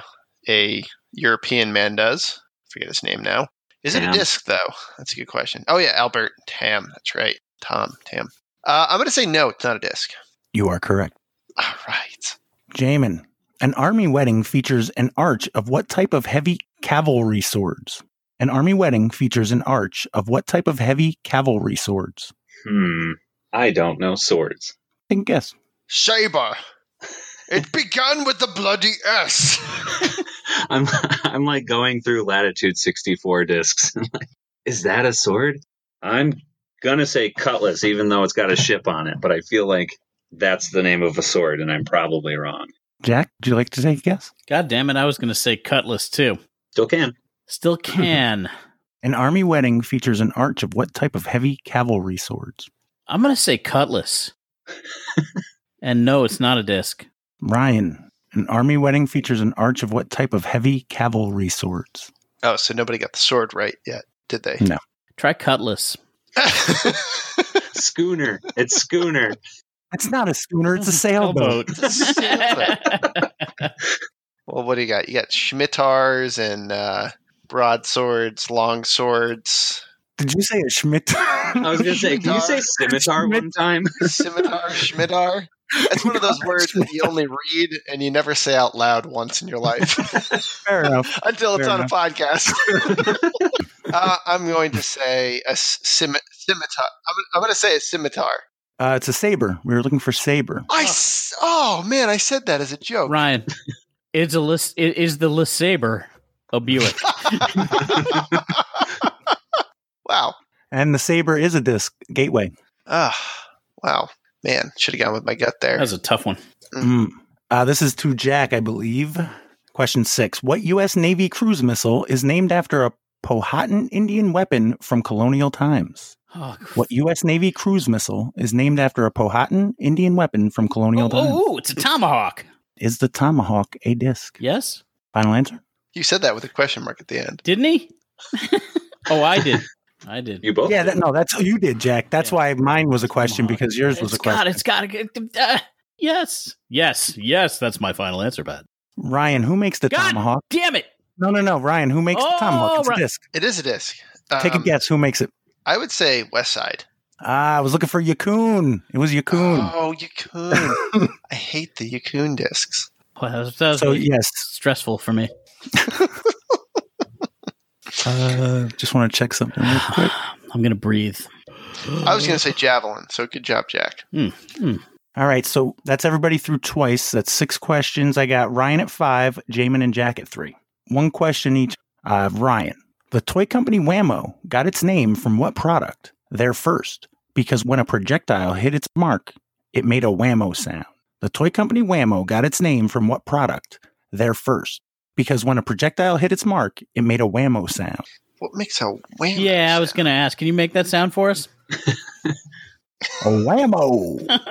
A: a European man does. I forget his name now. Is it a disc though? That's a good question. Oh yeah, Albert Tamm. That's right. Tom Tam. Uh, I'm going to say no. It's not a disc.
D: You are correct.
A: All right.
D: Jamin, an army wedding features an arch of what type of heavy cavalry swords? An army wedding features an arch of what type of heavy cavalry swords?
C: Hmm. I don't know swords.
D: Take a guess.
A: Saber. It began with the bloody S.
C: I'm I'm like going through Latitude 64 discs. Like, Is that a sword? I'm gonna say cutlass, even though it's got a ship on it, but I feel like that's the name of a sword, and I'm probably wrong.
D: Jack, would you like to take a guess?
B: God damn it. I was going to say cutlass too.
C: Still can.
B: Still can.
D: An army wedding features an arch of what type of heavy cavalry swords?
B: I'm going to say cutlass. and no, it's not a disc.
D: Ryan, an army wedding features an arch of what type of heavy cavalry swords?
A: Oh, so nobody got the sword right yet, did they?
D: No.
B: Try cutlass.
C: Schooner. It's schooner.
D: It's not a schooner, it's a sailboat.
A: well, Well, what do you got? You got Schmittars and uh, broadswords, long swords,
D: Did you say a Schmidt?
C: I was gonna say, can you say scimitar one time?
A: scimitar, Schmittar. That's one of those words that you only read and you never say out loud once in your life
D: Fair enough.
A: until it's
D: Fair
A: on a podcast. uh, I'm going to say a scimi- scimitar. I'm, I'm going to say a scimitar.
D: Uh, it's a saber. We were looking for saber.
A: I s- oh man, I said that as a joke.
B: Ryan, is a list is the LeSabre a Buick?
A: Wow.
D: And the saber is a disc gateway.
A: Ah, wow. Man, should have gone with my gut there.
B: That's a tough one.
D: Mm. Uh, this is to Jack, I believe. Question six. What U.S. Navy cruise missile is named after a Powhatan Indian weapon from colonial times?
B: Oh,
D: What U.S. Navy cruise missile is named after a Powhatan Indian weapon from colonial
B: oh,
D: times?
B: oh, oh, it's a tomahawk.
D: Is the Tomahawk a disc?
B: Yes,
D: Final answer?
A: You said that with a question mark at the end.
B: didn't he? oh, I did. I did.
C: You both?
D: Yeah, that, no, that's you did, Jack. That's
B: Yeah.
D: why mine was a question because yours was
B: It's
D: a question.
B: got. It's got to get. Uh, yes. Yes. Yes. That's my final answer, Pat.
D: Ryan, who makes the
B: God
D: Tomahawk?
B: Damn it!
D: No, no, no. Ryan, who makes
B: Oh,
D: the Tomahawk? It's
B: right.
D: a disc.
A: It is a disc.
D: Take a
A: Um,
D: guess. Who makes it?
A: I would say West Side.
D: Ah, I was looking for Yikun. It was Yikun.
A: Oh, Yikun. I hate the Yikun discs.
B: Well, that was, that was
D: so
B: really
D: yes,
B: stressful for me.
D: uh, just want to check something real quick.
B: I'm gonna breathe.
A: I was going to say Javelin, so good job, Jack.
D: All right, so that's everybody through twice. That's six questions. I got Ryan at five, Jamin and Jack at three. One question each. Uh, Ryan, the toy company Wham-O got its name from what product? There first, because when a projectile hit its mark, it made a whammo sound. The toy company Wham-O got its name from what product? There first, because when a projectile hit its mark, it made a whammo sound.
A: What makes a whammo?
B: Yeah, I was gonna ask. Can you make that sound for us?
D: A whammo.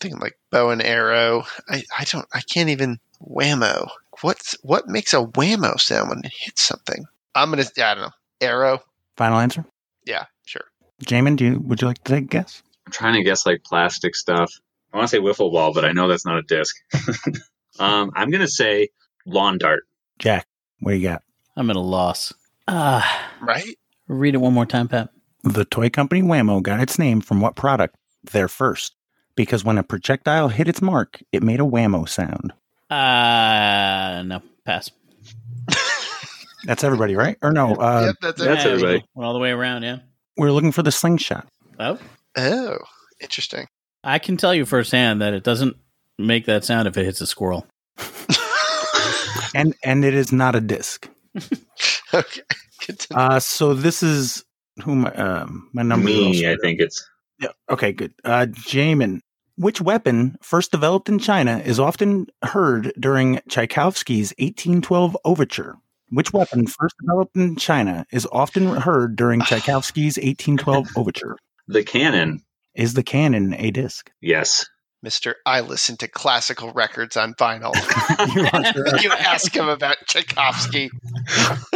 A: thinking like bow and arrow. I, I don't. I can't even whammo. What's what makes a whammo sound when it hits something? I'm gonna. I don't know. Arrow.
D: Final answer.
A: Yeah, sure.
D: Jamin, do you, would you like to take a guess?
C: I'm trying to guess like plastic stuff. I want to say wiffle ball, but I know that's not a disc. um, I'm gonna say lawn dart.
D: Jack, what do you got?
B: I'm at a loss. Ah,
A: Right.
B: read it one more time, Pat.
D: The toy company Wham-O got its name from what product? There first. Because when a projectile hit its mark, it made a whammo sound.
B: Uh no, pass.
D: That's everybody, right? Or no, uh,
A: yep. That's,
C: that's.
B: Yeah,
C: everybody.
B: Went all the way around. Yeah.
D: we're looking for the slingshot.
B: Oh,
A: Oh, interesting.
B: I can tell you firsthand that it doesn't make that sound if it hits a squirrel.
D: And and it is not a disc.
A: okay.
D: Uh, so this is who my, um, my number
C: Me, I think it's
D: Yeah. Okay, good. Uh, Jamin, which weapon, first developed in China, is often heard during Tchaikovsky's 1812 overture? Which weapon, first developed in China, is often heard during Tchaikovsky's 1812 overture?
C: the cannon.
D: Is the cannon a disc?
C: Yes.
A: Mister, I listen to classical records on vinyl.
D: You
A: you ask him about Tchaikovsky.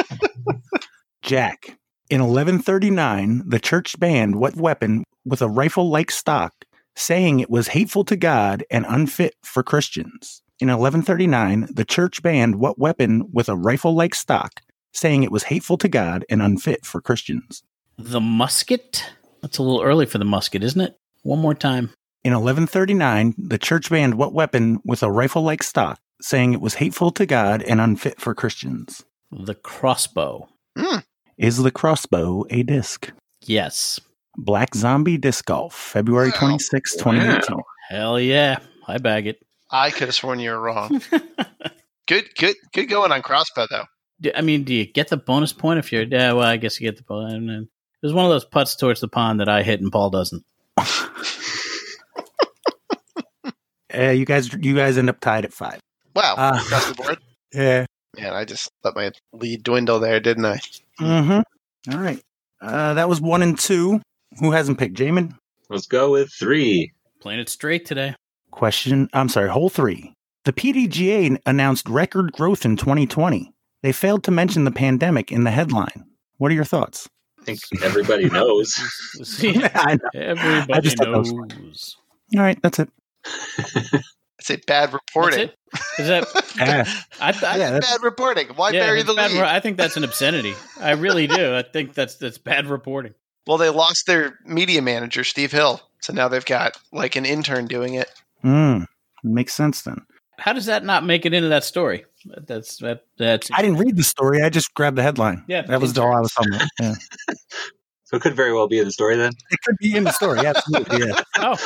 D: Jack. In 1139, the church banned what weapon with a rifle like stock, saying it was hateful to God and unfit for Christians. In 1139, the church banned what weapon with a rifle like stock, saying it was hateful to God and unfit for Christians.
B: The musket? That's a little early for the musket, isn't it? One more time.
D: In 1139, the church banned what weapon with a rifle like stock, saying it was hateful to God and unfit for Christians.
B: The crossbow. Hmm.
D: Is the crossbow a disc?
B: Yes.
D: Black Zombie Disc Golf, February 26, 2018.
B: Hell yeah. I bag it.
A: I could have sworn you were wrong. Good, good, good going on crossbow though.
B: Do- I mean, do you get the bonus point if you're? Yeah, well, I guess you get the bonus. and then- It was one of those putts towards the pond that I hit and Paul doesn't.
D: Uh, you guys, you guys end up tied at five.
A: Wow,
D: Uh,
A: across the board.
D: Yeah.
A: Man, I just let my lead dwindle there, didn't I?
D: Mm-hmm. All right. Uh, that was one and two. Who hasn't picked? Jamin?
C: Let's go with three.
B: Playing it straight today.
D: Question. I'm sorry. Hole three. The PDGA announced record growth in 2020. They failed to mention the pandemic in the headline. What are your thoughts?
C: I think everybody knows.
B: See,
D: I know.
B: everybody
D: I just thought
B: knows.
D: All right. That's it.
A: It say bad reporting.
B: That's it? Is that?
D: Yeah.
B: I, I,
D: Yeah, that's-
A: bad reporting. Why
B: yeah,
A: bury the
B: bad
A: lead?
B: re- I think that's an obscenity. I really do. I think that's that's bad reporting.
A: Well, they lost their media manager, Steve Hill. So now they've got like an intern doing it.
D: Mm, makes sense then.
B: How does that not make it into that story? That's that. That's.
D: I didn't read the story. I just grabbed the headline.
B: Yeah,
D: that was all I was talking about. Yeah.
C: So it could very well be in the story then.
D: It could be in the story. Absolutely. Yeah.
B: oh,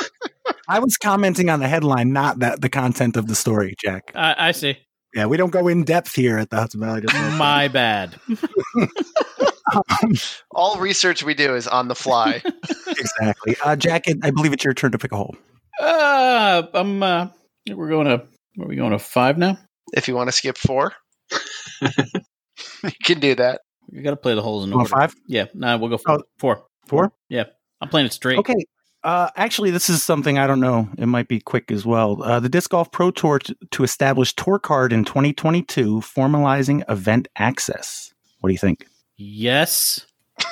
D: I was commenting on the headline, not that the content of the story, Jack.
B: I, I see.
D: Yeah, we don't go in depth here at the Hudson Valley.
B: My bad.
A: All research we do is on the fly.
D: exactly. Uh, Jack, I believe it's your turn to pick a hole.
B: Uh, I'm. Uh, we're going to. Are we going to five now?
A: if you want to skip four, you can do that.
B: You got to play the holes in order.
D: five,
B: Yeah. No, we'll go four.
D: Oh.
B: Four.
D: four.
B: Yeah. I'm playing it straight.
D: Okay. Uh, actually, this is something I don't know. It might be quick as well. Uh, the Disc Golf Pro Tour t- to establish Tour Card in 2022, formalizing event access. What do you think?
B: Yes.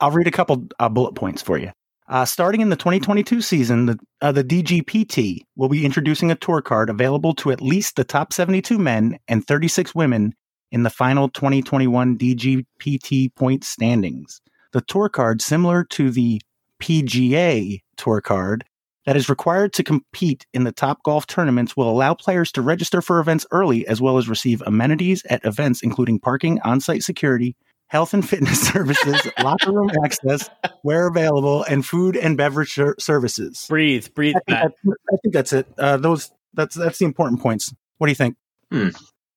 D: I'll read a couple uh, bullet points for you. Uh, starting in the 2022 season, the, uh, the DGPT will be introducing a tour card available to at least the top 72 men and 36 women in the final 2021 DGPT point standings. The tour card, similar to the PGA tour card, that is required to compete in the top golf tournaments, will allow players to register for events early as well as receive amenities at events, including parking, on site security, health and fitness services, locker room access where available, and food and beverage ser- services.
B: Breathe. Breathe.
D: I think,
B: Matt.
D: that, I think that's it. Uh, those that's that's the important points. What do you think?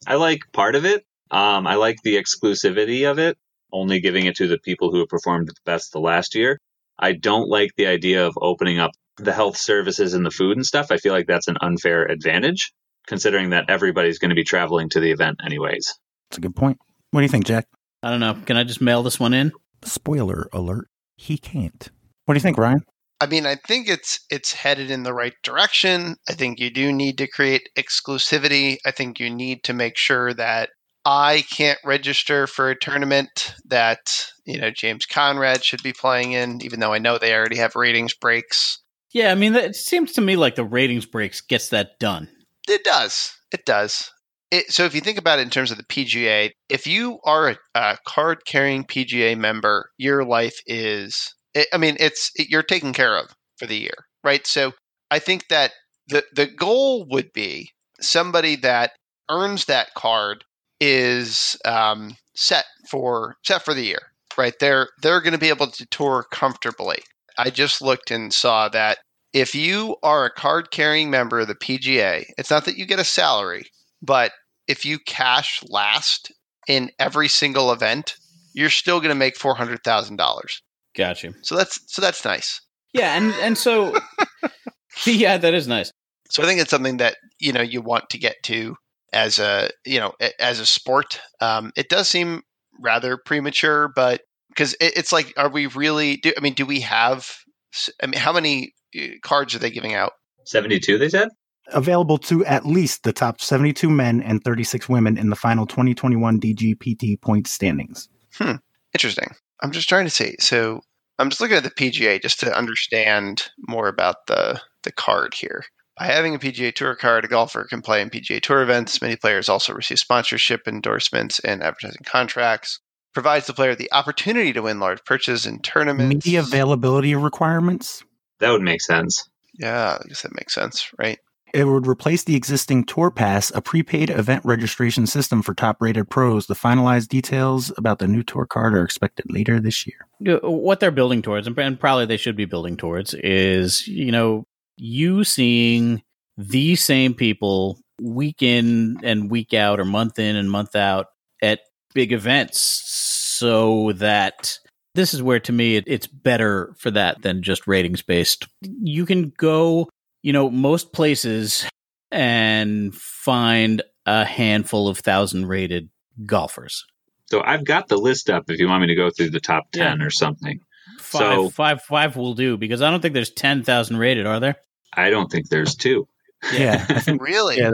C: I like part of it. Um, I like the exclusivity of it, only giving it to the people who have performed the best the last year. I don't like the idea of opening up the health services and the food and stuff. I feel like that's an unfair advantage, considering that everybody's going to be traveling to the event anyways.
D: That's a good point. What do you think, Jack?
B: I don't know. Can I just mail this one in?
D: Spoiler alert: he can't. What do you think, Ryan?
A: I mean, I think it's it's headed in the right direction. I think you do need to create exclusivity. I think you need to make sure that I can't register for a tournament that, you know, James Conrad should be playing in, even though I know they already have ratings breaks.
B: Yeah. I mean, it seems to me like the ratings breaks gets that done.
A: It does. It does. It, so if you think about it in terms of the PGA, if you are a, a card carrying PGA member, your life is, it, I mean, it's it, you're taken care of for the year, right? So I think that the the goal would be somebody that earns that card is um, set for set for the year, right? They're they're going to be able to tour comfortably. I just looked and saw that if you are a card carrying member of the PGA, it's not that you get a salary, but if you cash last in every single event, you're still going to make four hundred thousand dollars.
B: Got you.
A: So that's so that's nice.
B: Yeah. And, and so, yeah, that is nice.
A: So I think it's something that you know you want to get to as a you know as a sport. Um, it does seem rather premature, but because it, it's like, are we really? Do, I mean, do we have? I mean, how many uh, cards are they giving out?
C: 72, they said?
D: Available to at least the top 72 men and 36 women in the final 2021 DGPT point standings.
A: Interesting. I'm just trying to see. So I'm just looking at the PGA just to understand more about the the card here. By having a PGA Tour card, a golfer can play in PGA Tour events. Many players also receive sponsorship endorsements and advertising contracts. Provides the player the opportunity to win large purchases in tournaments.
D: Media availability requirements.
C: That would make sense.
A: Yeah, I guess that makes sense, right?
D: It would replace the existing Tour Pass, a prepaid event registration system for top rated pros. The finalized details about the new Tour card are expected later this year.
B: What they're building towards, and and probably they should be building towards, is, you know, you seeing the same people week in and week out, or month in and month out at big events, so that this is where to me it, it's better for that than just ratings based. You can go, you know, most places and find a handful of thousand rated golfers.
C: So I've got the list up if you want me to go through the top 10 or something.
B: Five,
C: So-
B: five, five will do because I don't think there's ten thousand rated, are there?
C: I don't think there's two.
D: Yeah, think
A: Really?
D: yeah,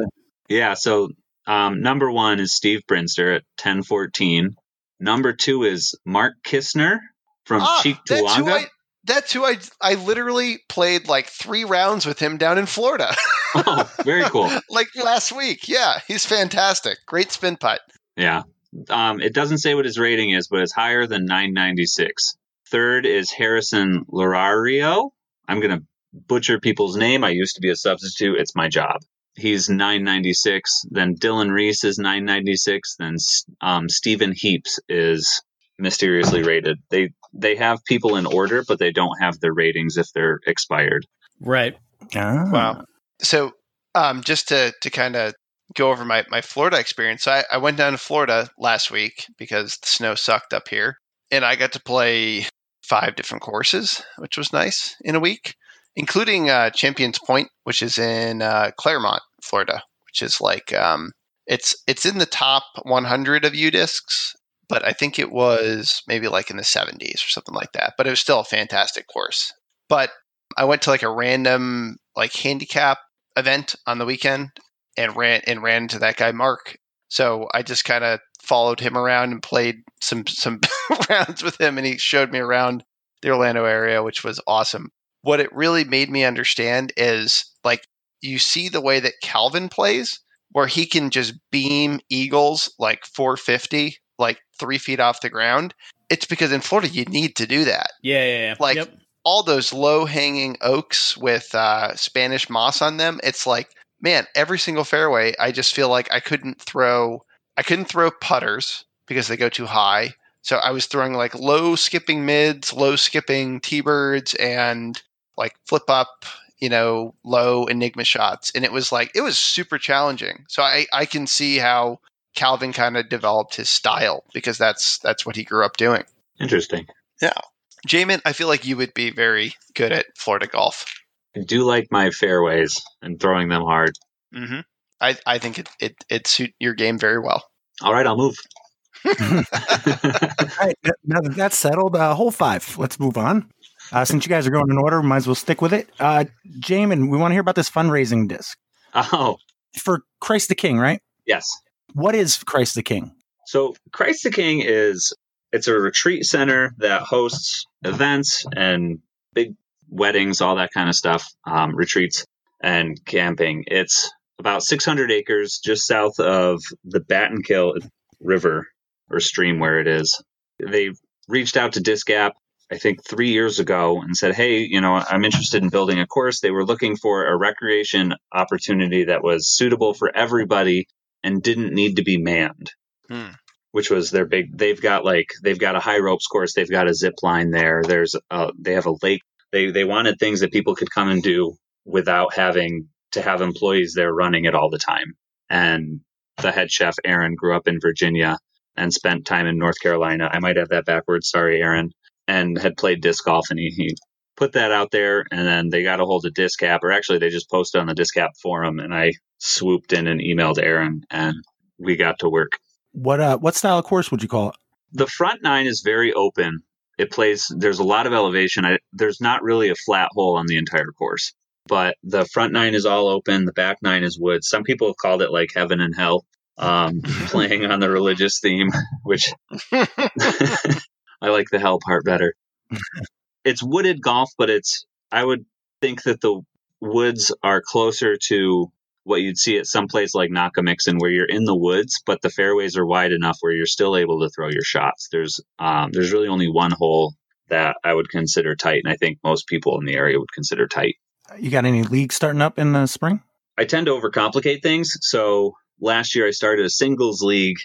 C: Yeah, so um, number one is Steve Brinster at 1014. Number two is Mark Kistner from
A: Ah,
C: Cheek
A: that's who I That's who I I literally played like three rounds with him down in Florida.
C: Oh, very cool.
A: like last week. Yeah, he's fantastic. Great spin putt.
C: Yeah. Um, it doesn't say what his rating is, but it's higher than 996. Third is Harrison Lorario. I'm going to butcher people's name. I used to be a substitute. It's my job. He's 996. Then Dylan Reese is 996. Then um, Stephen Heaps is mysteriously rated. They they have people in order, but they don't have their ratings if they're expired.
B: Right.
D: Ah.
A: Wow. So, um, just to to kind of go over my my Florida experience. So I, I went down to Florida last week because the snow sucked up here, and I got to play five different courses, which was nice in a week, including uh, Champions Point, which is in uh, Clermont, Florida, which is like um, it's it's in the top 100 of UDisc's, but I think it was maybe like in the 70s or something like that. But it was still a fantastic course. But I went to like a random like handicap event on the weekend and ran and ran into that guy Mark. So I just kind of followed him around and played some some rounds with him, and he showed me around the Orlando area, which was awesome. What it really made me understand is like you see the way that Calvin plays, where he can just beam eagles like 450, like three feet off the ground. It's because in Florida you need to do that.
B: Yeah, yeah, yeah.
A: Like
B: Yep.
A: all those low hanging oaks with uh, Spanish moss on them. It's like, man, every single fairway, I just feel like I couldn't throw, I couldn't throw putters because they go too high. So I was throwing like low skipping mids, low skipping T birds, and like flip up, you know, low enigma shots. And it was like, it was super challenging. So I, I can see how Calvin kind of developed his style because that's that's what he grew up doing.
C: Interesting. Yeah.
A: Jamin, I feel like you would be very good at Florida golf.
C: I do like my fairways and throwing them hard.
A: Mm-hmm. I, I think it, it it suit your game very well.
C: All right, I'll move.
D: All right, now that that's settled, uh, hole five. Let's move on. Uh, since you guys are going in order, might as well stick with it. Uh, Jamin, we want to hear about this fundraising disc
C: oh,
D: for Christ the King, right?
C: yes.
D: What is Christ the King?
C: So Christ the King is it's a retreat center that hosts events and big weddings, all that kind of stuff, um, retreats and camping. It's about 600 acres just south of the Battenkill River or stream where it is. They reached out to Disc Gap, I think three years ago, and said, "Hey, you know, I'm interested in building a course." They were looking for a recreation opportunity that was suitable for everybody and didn't need to be manned.
A: Hmm.
C: which was their big they've got like they've got a high ropes course they've got a zip line there there's a, they have a lake. They they wanted things that people could come and do without having to have employees there running it all the time. And the head chef aaron grew up in virginia and spent time in north carolina. I might have that backwards. Sorry aaron and had played disc golf and he, he put that out there and then they got a hold of disc cap or actually they just posted on the disc cap forum and i swooped in and emailed aaron and we got to work
D: What uh, what style of course would you call it?
C: the front nine is very open. It plays. There's a lot of elevation. I, there's not really a flat hole on the entire course, but the front nine is all open. The back nine is wood. Some people have called it like heaven and hell, um, playing on the religious theme, which I like the hell part better. it's wooded golf, but it's. I would think that the woods are closer to what you'd see at some place like Nockamixon, where you're in the woods, but the fairways are wide enough where you're still able to throw your shots. There's um, there's really only one hole that I would consider tight, and I think most people in the area would consider tight.
D: You got any leagues starting up in the spring?
C: I tend to overcomplicate things. So last year I started a singles league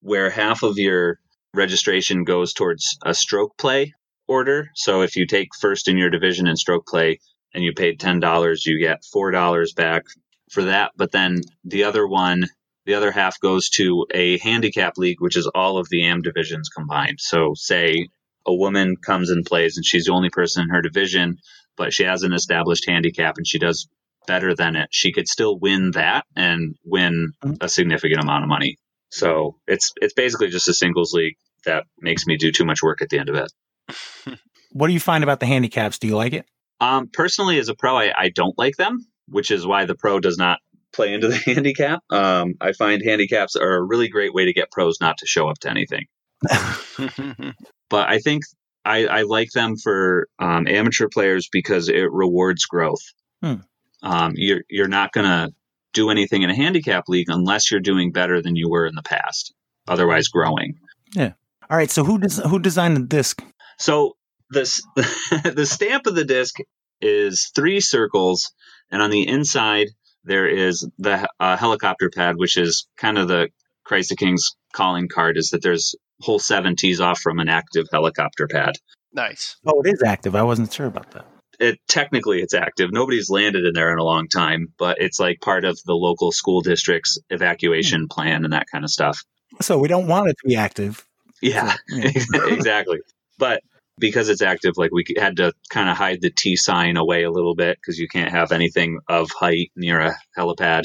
C: where half of your registration goes towards a stroke play order. So if you take first in your division in stroke play and you paid $10, you get $4 back for that. But then the other one, the other half goes to a handicap league, which is all of the AM divisions combined. So say a woman comes and plays and she's the only person in her division, but she has an established handicap and she does better than it, she could still win that and win mm-hmm. a significant amount of money. So it's it's basically just a singles league that makes me do too much work at the end of it.
D: What do you find about the handicaps? Do you like it?
C: Um, personally, as a pro, I, I don't like them, which is why the pro does not play into the handicap. Um, I find handicaps are a really great way to get pros not to show up to anything. But I think I, I like them for um, amateur players because it rewards growth.
D: Hmm.
C: Um, you're you're not gonna do anything in a handicap league unless you're doing better than you were in the past. Otherwise, growing. Yeah.
D: All right. So who des- who designed the disc?
C: So this the stamp of the disc is three circles, and on the inside there is the uh, helicopter pad, which is kind of the Christ the King's calling card. Is that there's whole seven tees off from an active helicopter pad.
A: Nice.
D: Oh, it is active. I wasn't sure about that.
C: It technically it's active. Nobody's landed in there in a long time, but it's like part of the local school district's evacuation plan and that kind of stuff.
D: So we don't want it to be active.
C: Yeah,
D: yeah.
C: exactly. But because it's active, like we had to kind of hide the T sign away a little bit because you can't have anything of height near a helipad.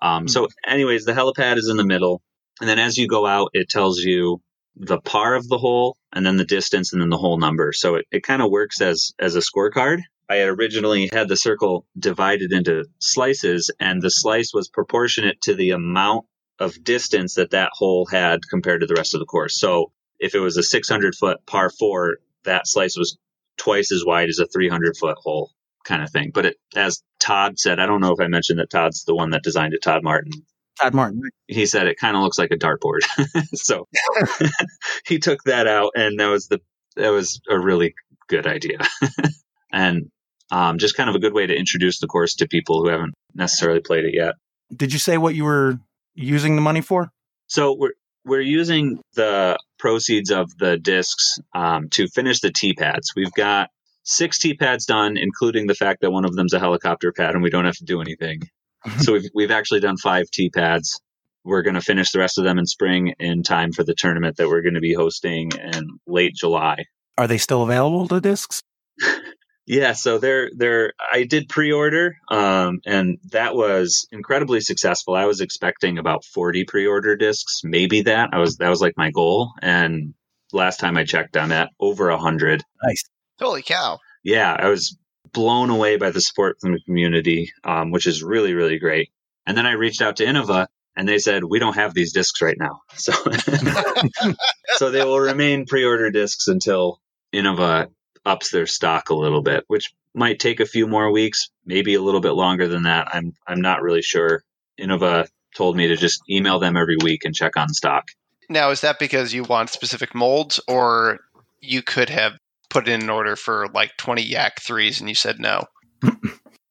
C: Um, so, anyways, the helipad is in the middle, and then as you go out, it tells you the par of the hole, and then the distance, and then the hole number. So it, it kind of works as as a scorecard. I had originally had the circle divided into slices, and the slice was proportionate to the amount of distance that that hole had compared to the rest of the course. So if it was a 600 foot par four, that slice was twice as wide as a 300 foot hole kind of thing. But it, as Todd said, I don't know if I mentioned that Todd's the one that designed it, Todd Martin.
D: Todd Martin.
C: He said it kind of looks like a dartboard. so he took that out and that was the, that was a really good idea. and um, just kind of a good way to introduce the course to people who haven't necessarily played it yet.
D: Did you say what you were using the money for?
C: So we're we're using the proceeds of the discs um, to finish the T pads. We've got six T pads done, including the fact that one of them's a helicopter pad and we don't have to do anything. So we've we've actually done five T pads. We're going to finish the rest of them in spring in time for the tournament that we're going to be hosting in late July.
D: Are they still available, the discs?
C: Yeah, so they're they're I did pre-order um and that was incredibly successful. I was expecting about 40 pre-order discs, maybe that. I was that was like my goal and last time I checked I'm at over 100.
D: Nice.
A: Holy cow.
C: Yeah, I was blown away by the support from the community, um, which is really really great. And then I reached out to Innova and they said we don't have these discs right now. So so they will remain pre-order discs until Innova ups their stock a little bit, which might take a few more weeks, maybe a little bit longer than that. I'm I'm not really sure. Innova told me to just email them every week and check on stock.
A: Now, is that because you want specific molds, or you could have put in an order for like 20 Yak 3s and you said no?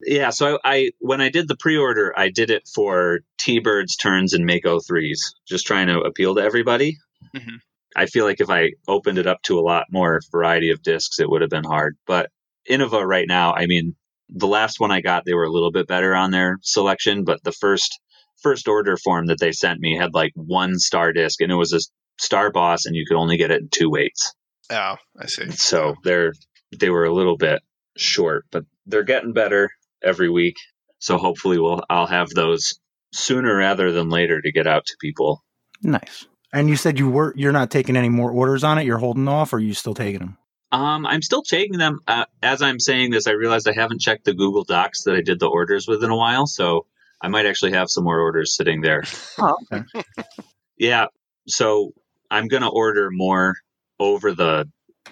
C: Yeah, so I, I when I did the pre-order, I did it for T-Birds, Terns, and Mako threes, just trying to appeal to everybody.
A: Mhm.
C: I feel like if I opened it up to a lot more variety of discs, it would have been hard. But Innova right now, I mean, the last one I got, they were a little bit better on their selection, but the first first order form that they sent me had like one star disc, and it was a Star Boss, and you could only get it in two weights.
A: Oh, I see.
C: So they're they were a little bit short, but they're getting better every week. So hopefully we'll I'll have those sooner rather than later to get out to people.
D: Nice. And you said you were you're not taking any more orders on it. You're holding off, or are you still taking them?
C: Um, I'm still taking them. Uh, as I'm saying this, I realized I haven't checked the Google Docs that I did the orders with in a while, so I might actually have some more orders sitting there.
D: Oh, okay.
C: Yeah, so I'm gonna order more over the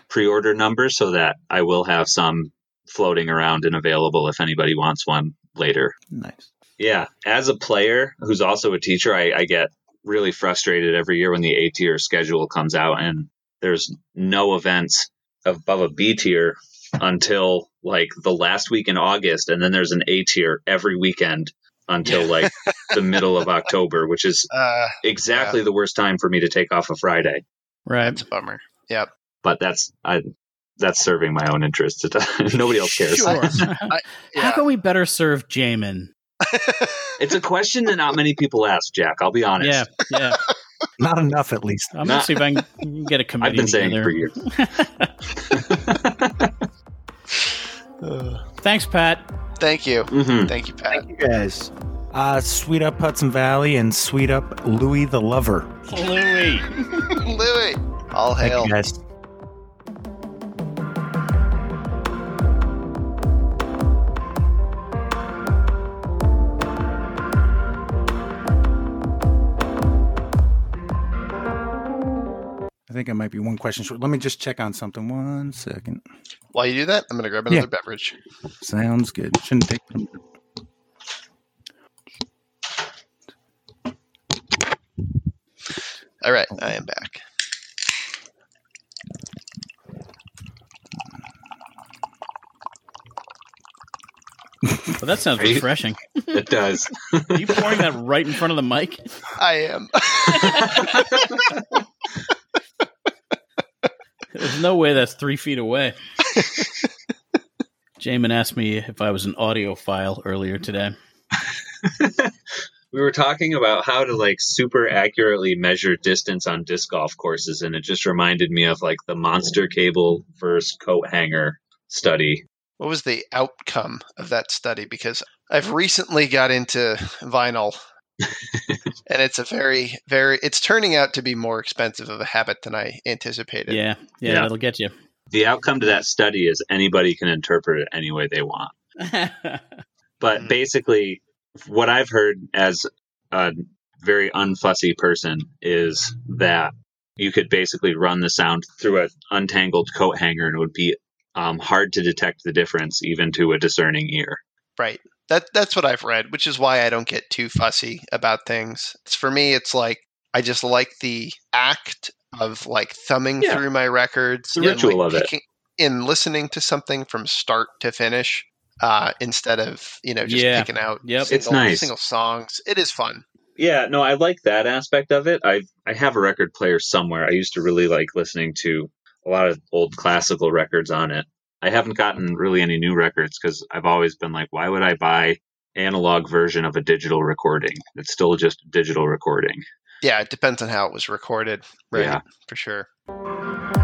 C: pre-order number so that I will have some floating around and available if anybody wants one later.
D: nice.
C: Yeah, as a player who's also a teacher, I, I get really frustrated every year when the A tier schedule comes out and there's no events above a B tier until like the last week in August, and then there's an A tier every weekend until like the middle of October, which is
A: Uh,
C: exactly the worst time for me to take off a Friday.
B: Right.
A: It's a bummer. Yep.
C: But that's I that's serving my own interests. Nobody else cares.
B: Sure.
A: Yeah.
B: How can we better serve Jamin?
C: It's a question that not many people ask, Jack. I'll be honest.
B: Yeah, yeah.
D: Not enough, at least.
B: I'm gonna see if I can get a committee.
C: I've been saying
B: together.
C: for years.
B: Thanks, Pat.
A: Thank you.
C: hmm
A: Thank you, Pat.
D: Thank you guys. Uh, sweet up Hudson Valley and sweet up Louie the Lover.
B: Louie.
A: Louie. All
D: Thank
A: hail.
D: you guys. I think I might be one question short. Let me just check on something. One second.
A: While you do that, I'm going to grab another
D: Yeah.
A: beverage.
D: Sounds good. Shouldn't take them.
A: All right, I am back.
B: Well, that sounds
C: Are you-
B: refreshing.
C: It does.
B: Are you pouring that right in front of the mic?
A: I am.
B: There's no way that's three feet away. Jamin asked me if I was an audiophile earlier today.
C: we were talking about how to like super accurately measure distance on disc golf courses, and it just reminded me of like the monster cable versus coat hanger study.
A: What was the outcome of that study? Because I've recently got into vinyl, and it's a very, very. It's turning out to be more expensive of a habit than I anticipated.
B: Yeah, yeah,
C: Yeah.
B: that'll get you.
C: The outcome to that study is anybody can interpret it any way they want. But
A: Mhm.
C: basically, what I've heard as a very unfussy person is that you could basically run the sound through an untangled coat hanger and it would be um, hard to detect the difference even to a discerning ear.
A: Right. That that's what I've read, which is why I don't get too fussy about things. It's, for me, it's like I just like the act of like thumbing
C: Yeah.
A: through my records,
C: The ritual
A: like,
C: of it.
A: in listening to something from start to finish, uh, instead of you know just
B: Yeah.
A: picking out
B: Yep.
A: single,
C: It's nice.
A: single songs. It is fun.
C: Yeah, no, I like that aspect of it. I I have a record player somewhere. I used to really like listening to a lot of old classical records on it. I haven't gotten really any new records because I've always been like, why would I buy analog version of a digital recording? It's still just a digital recording.
A: Yeah, it depends on how it was recorded. Right,
C: Yeah.
A: for sure.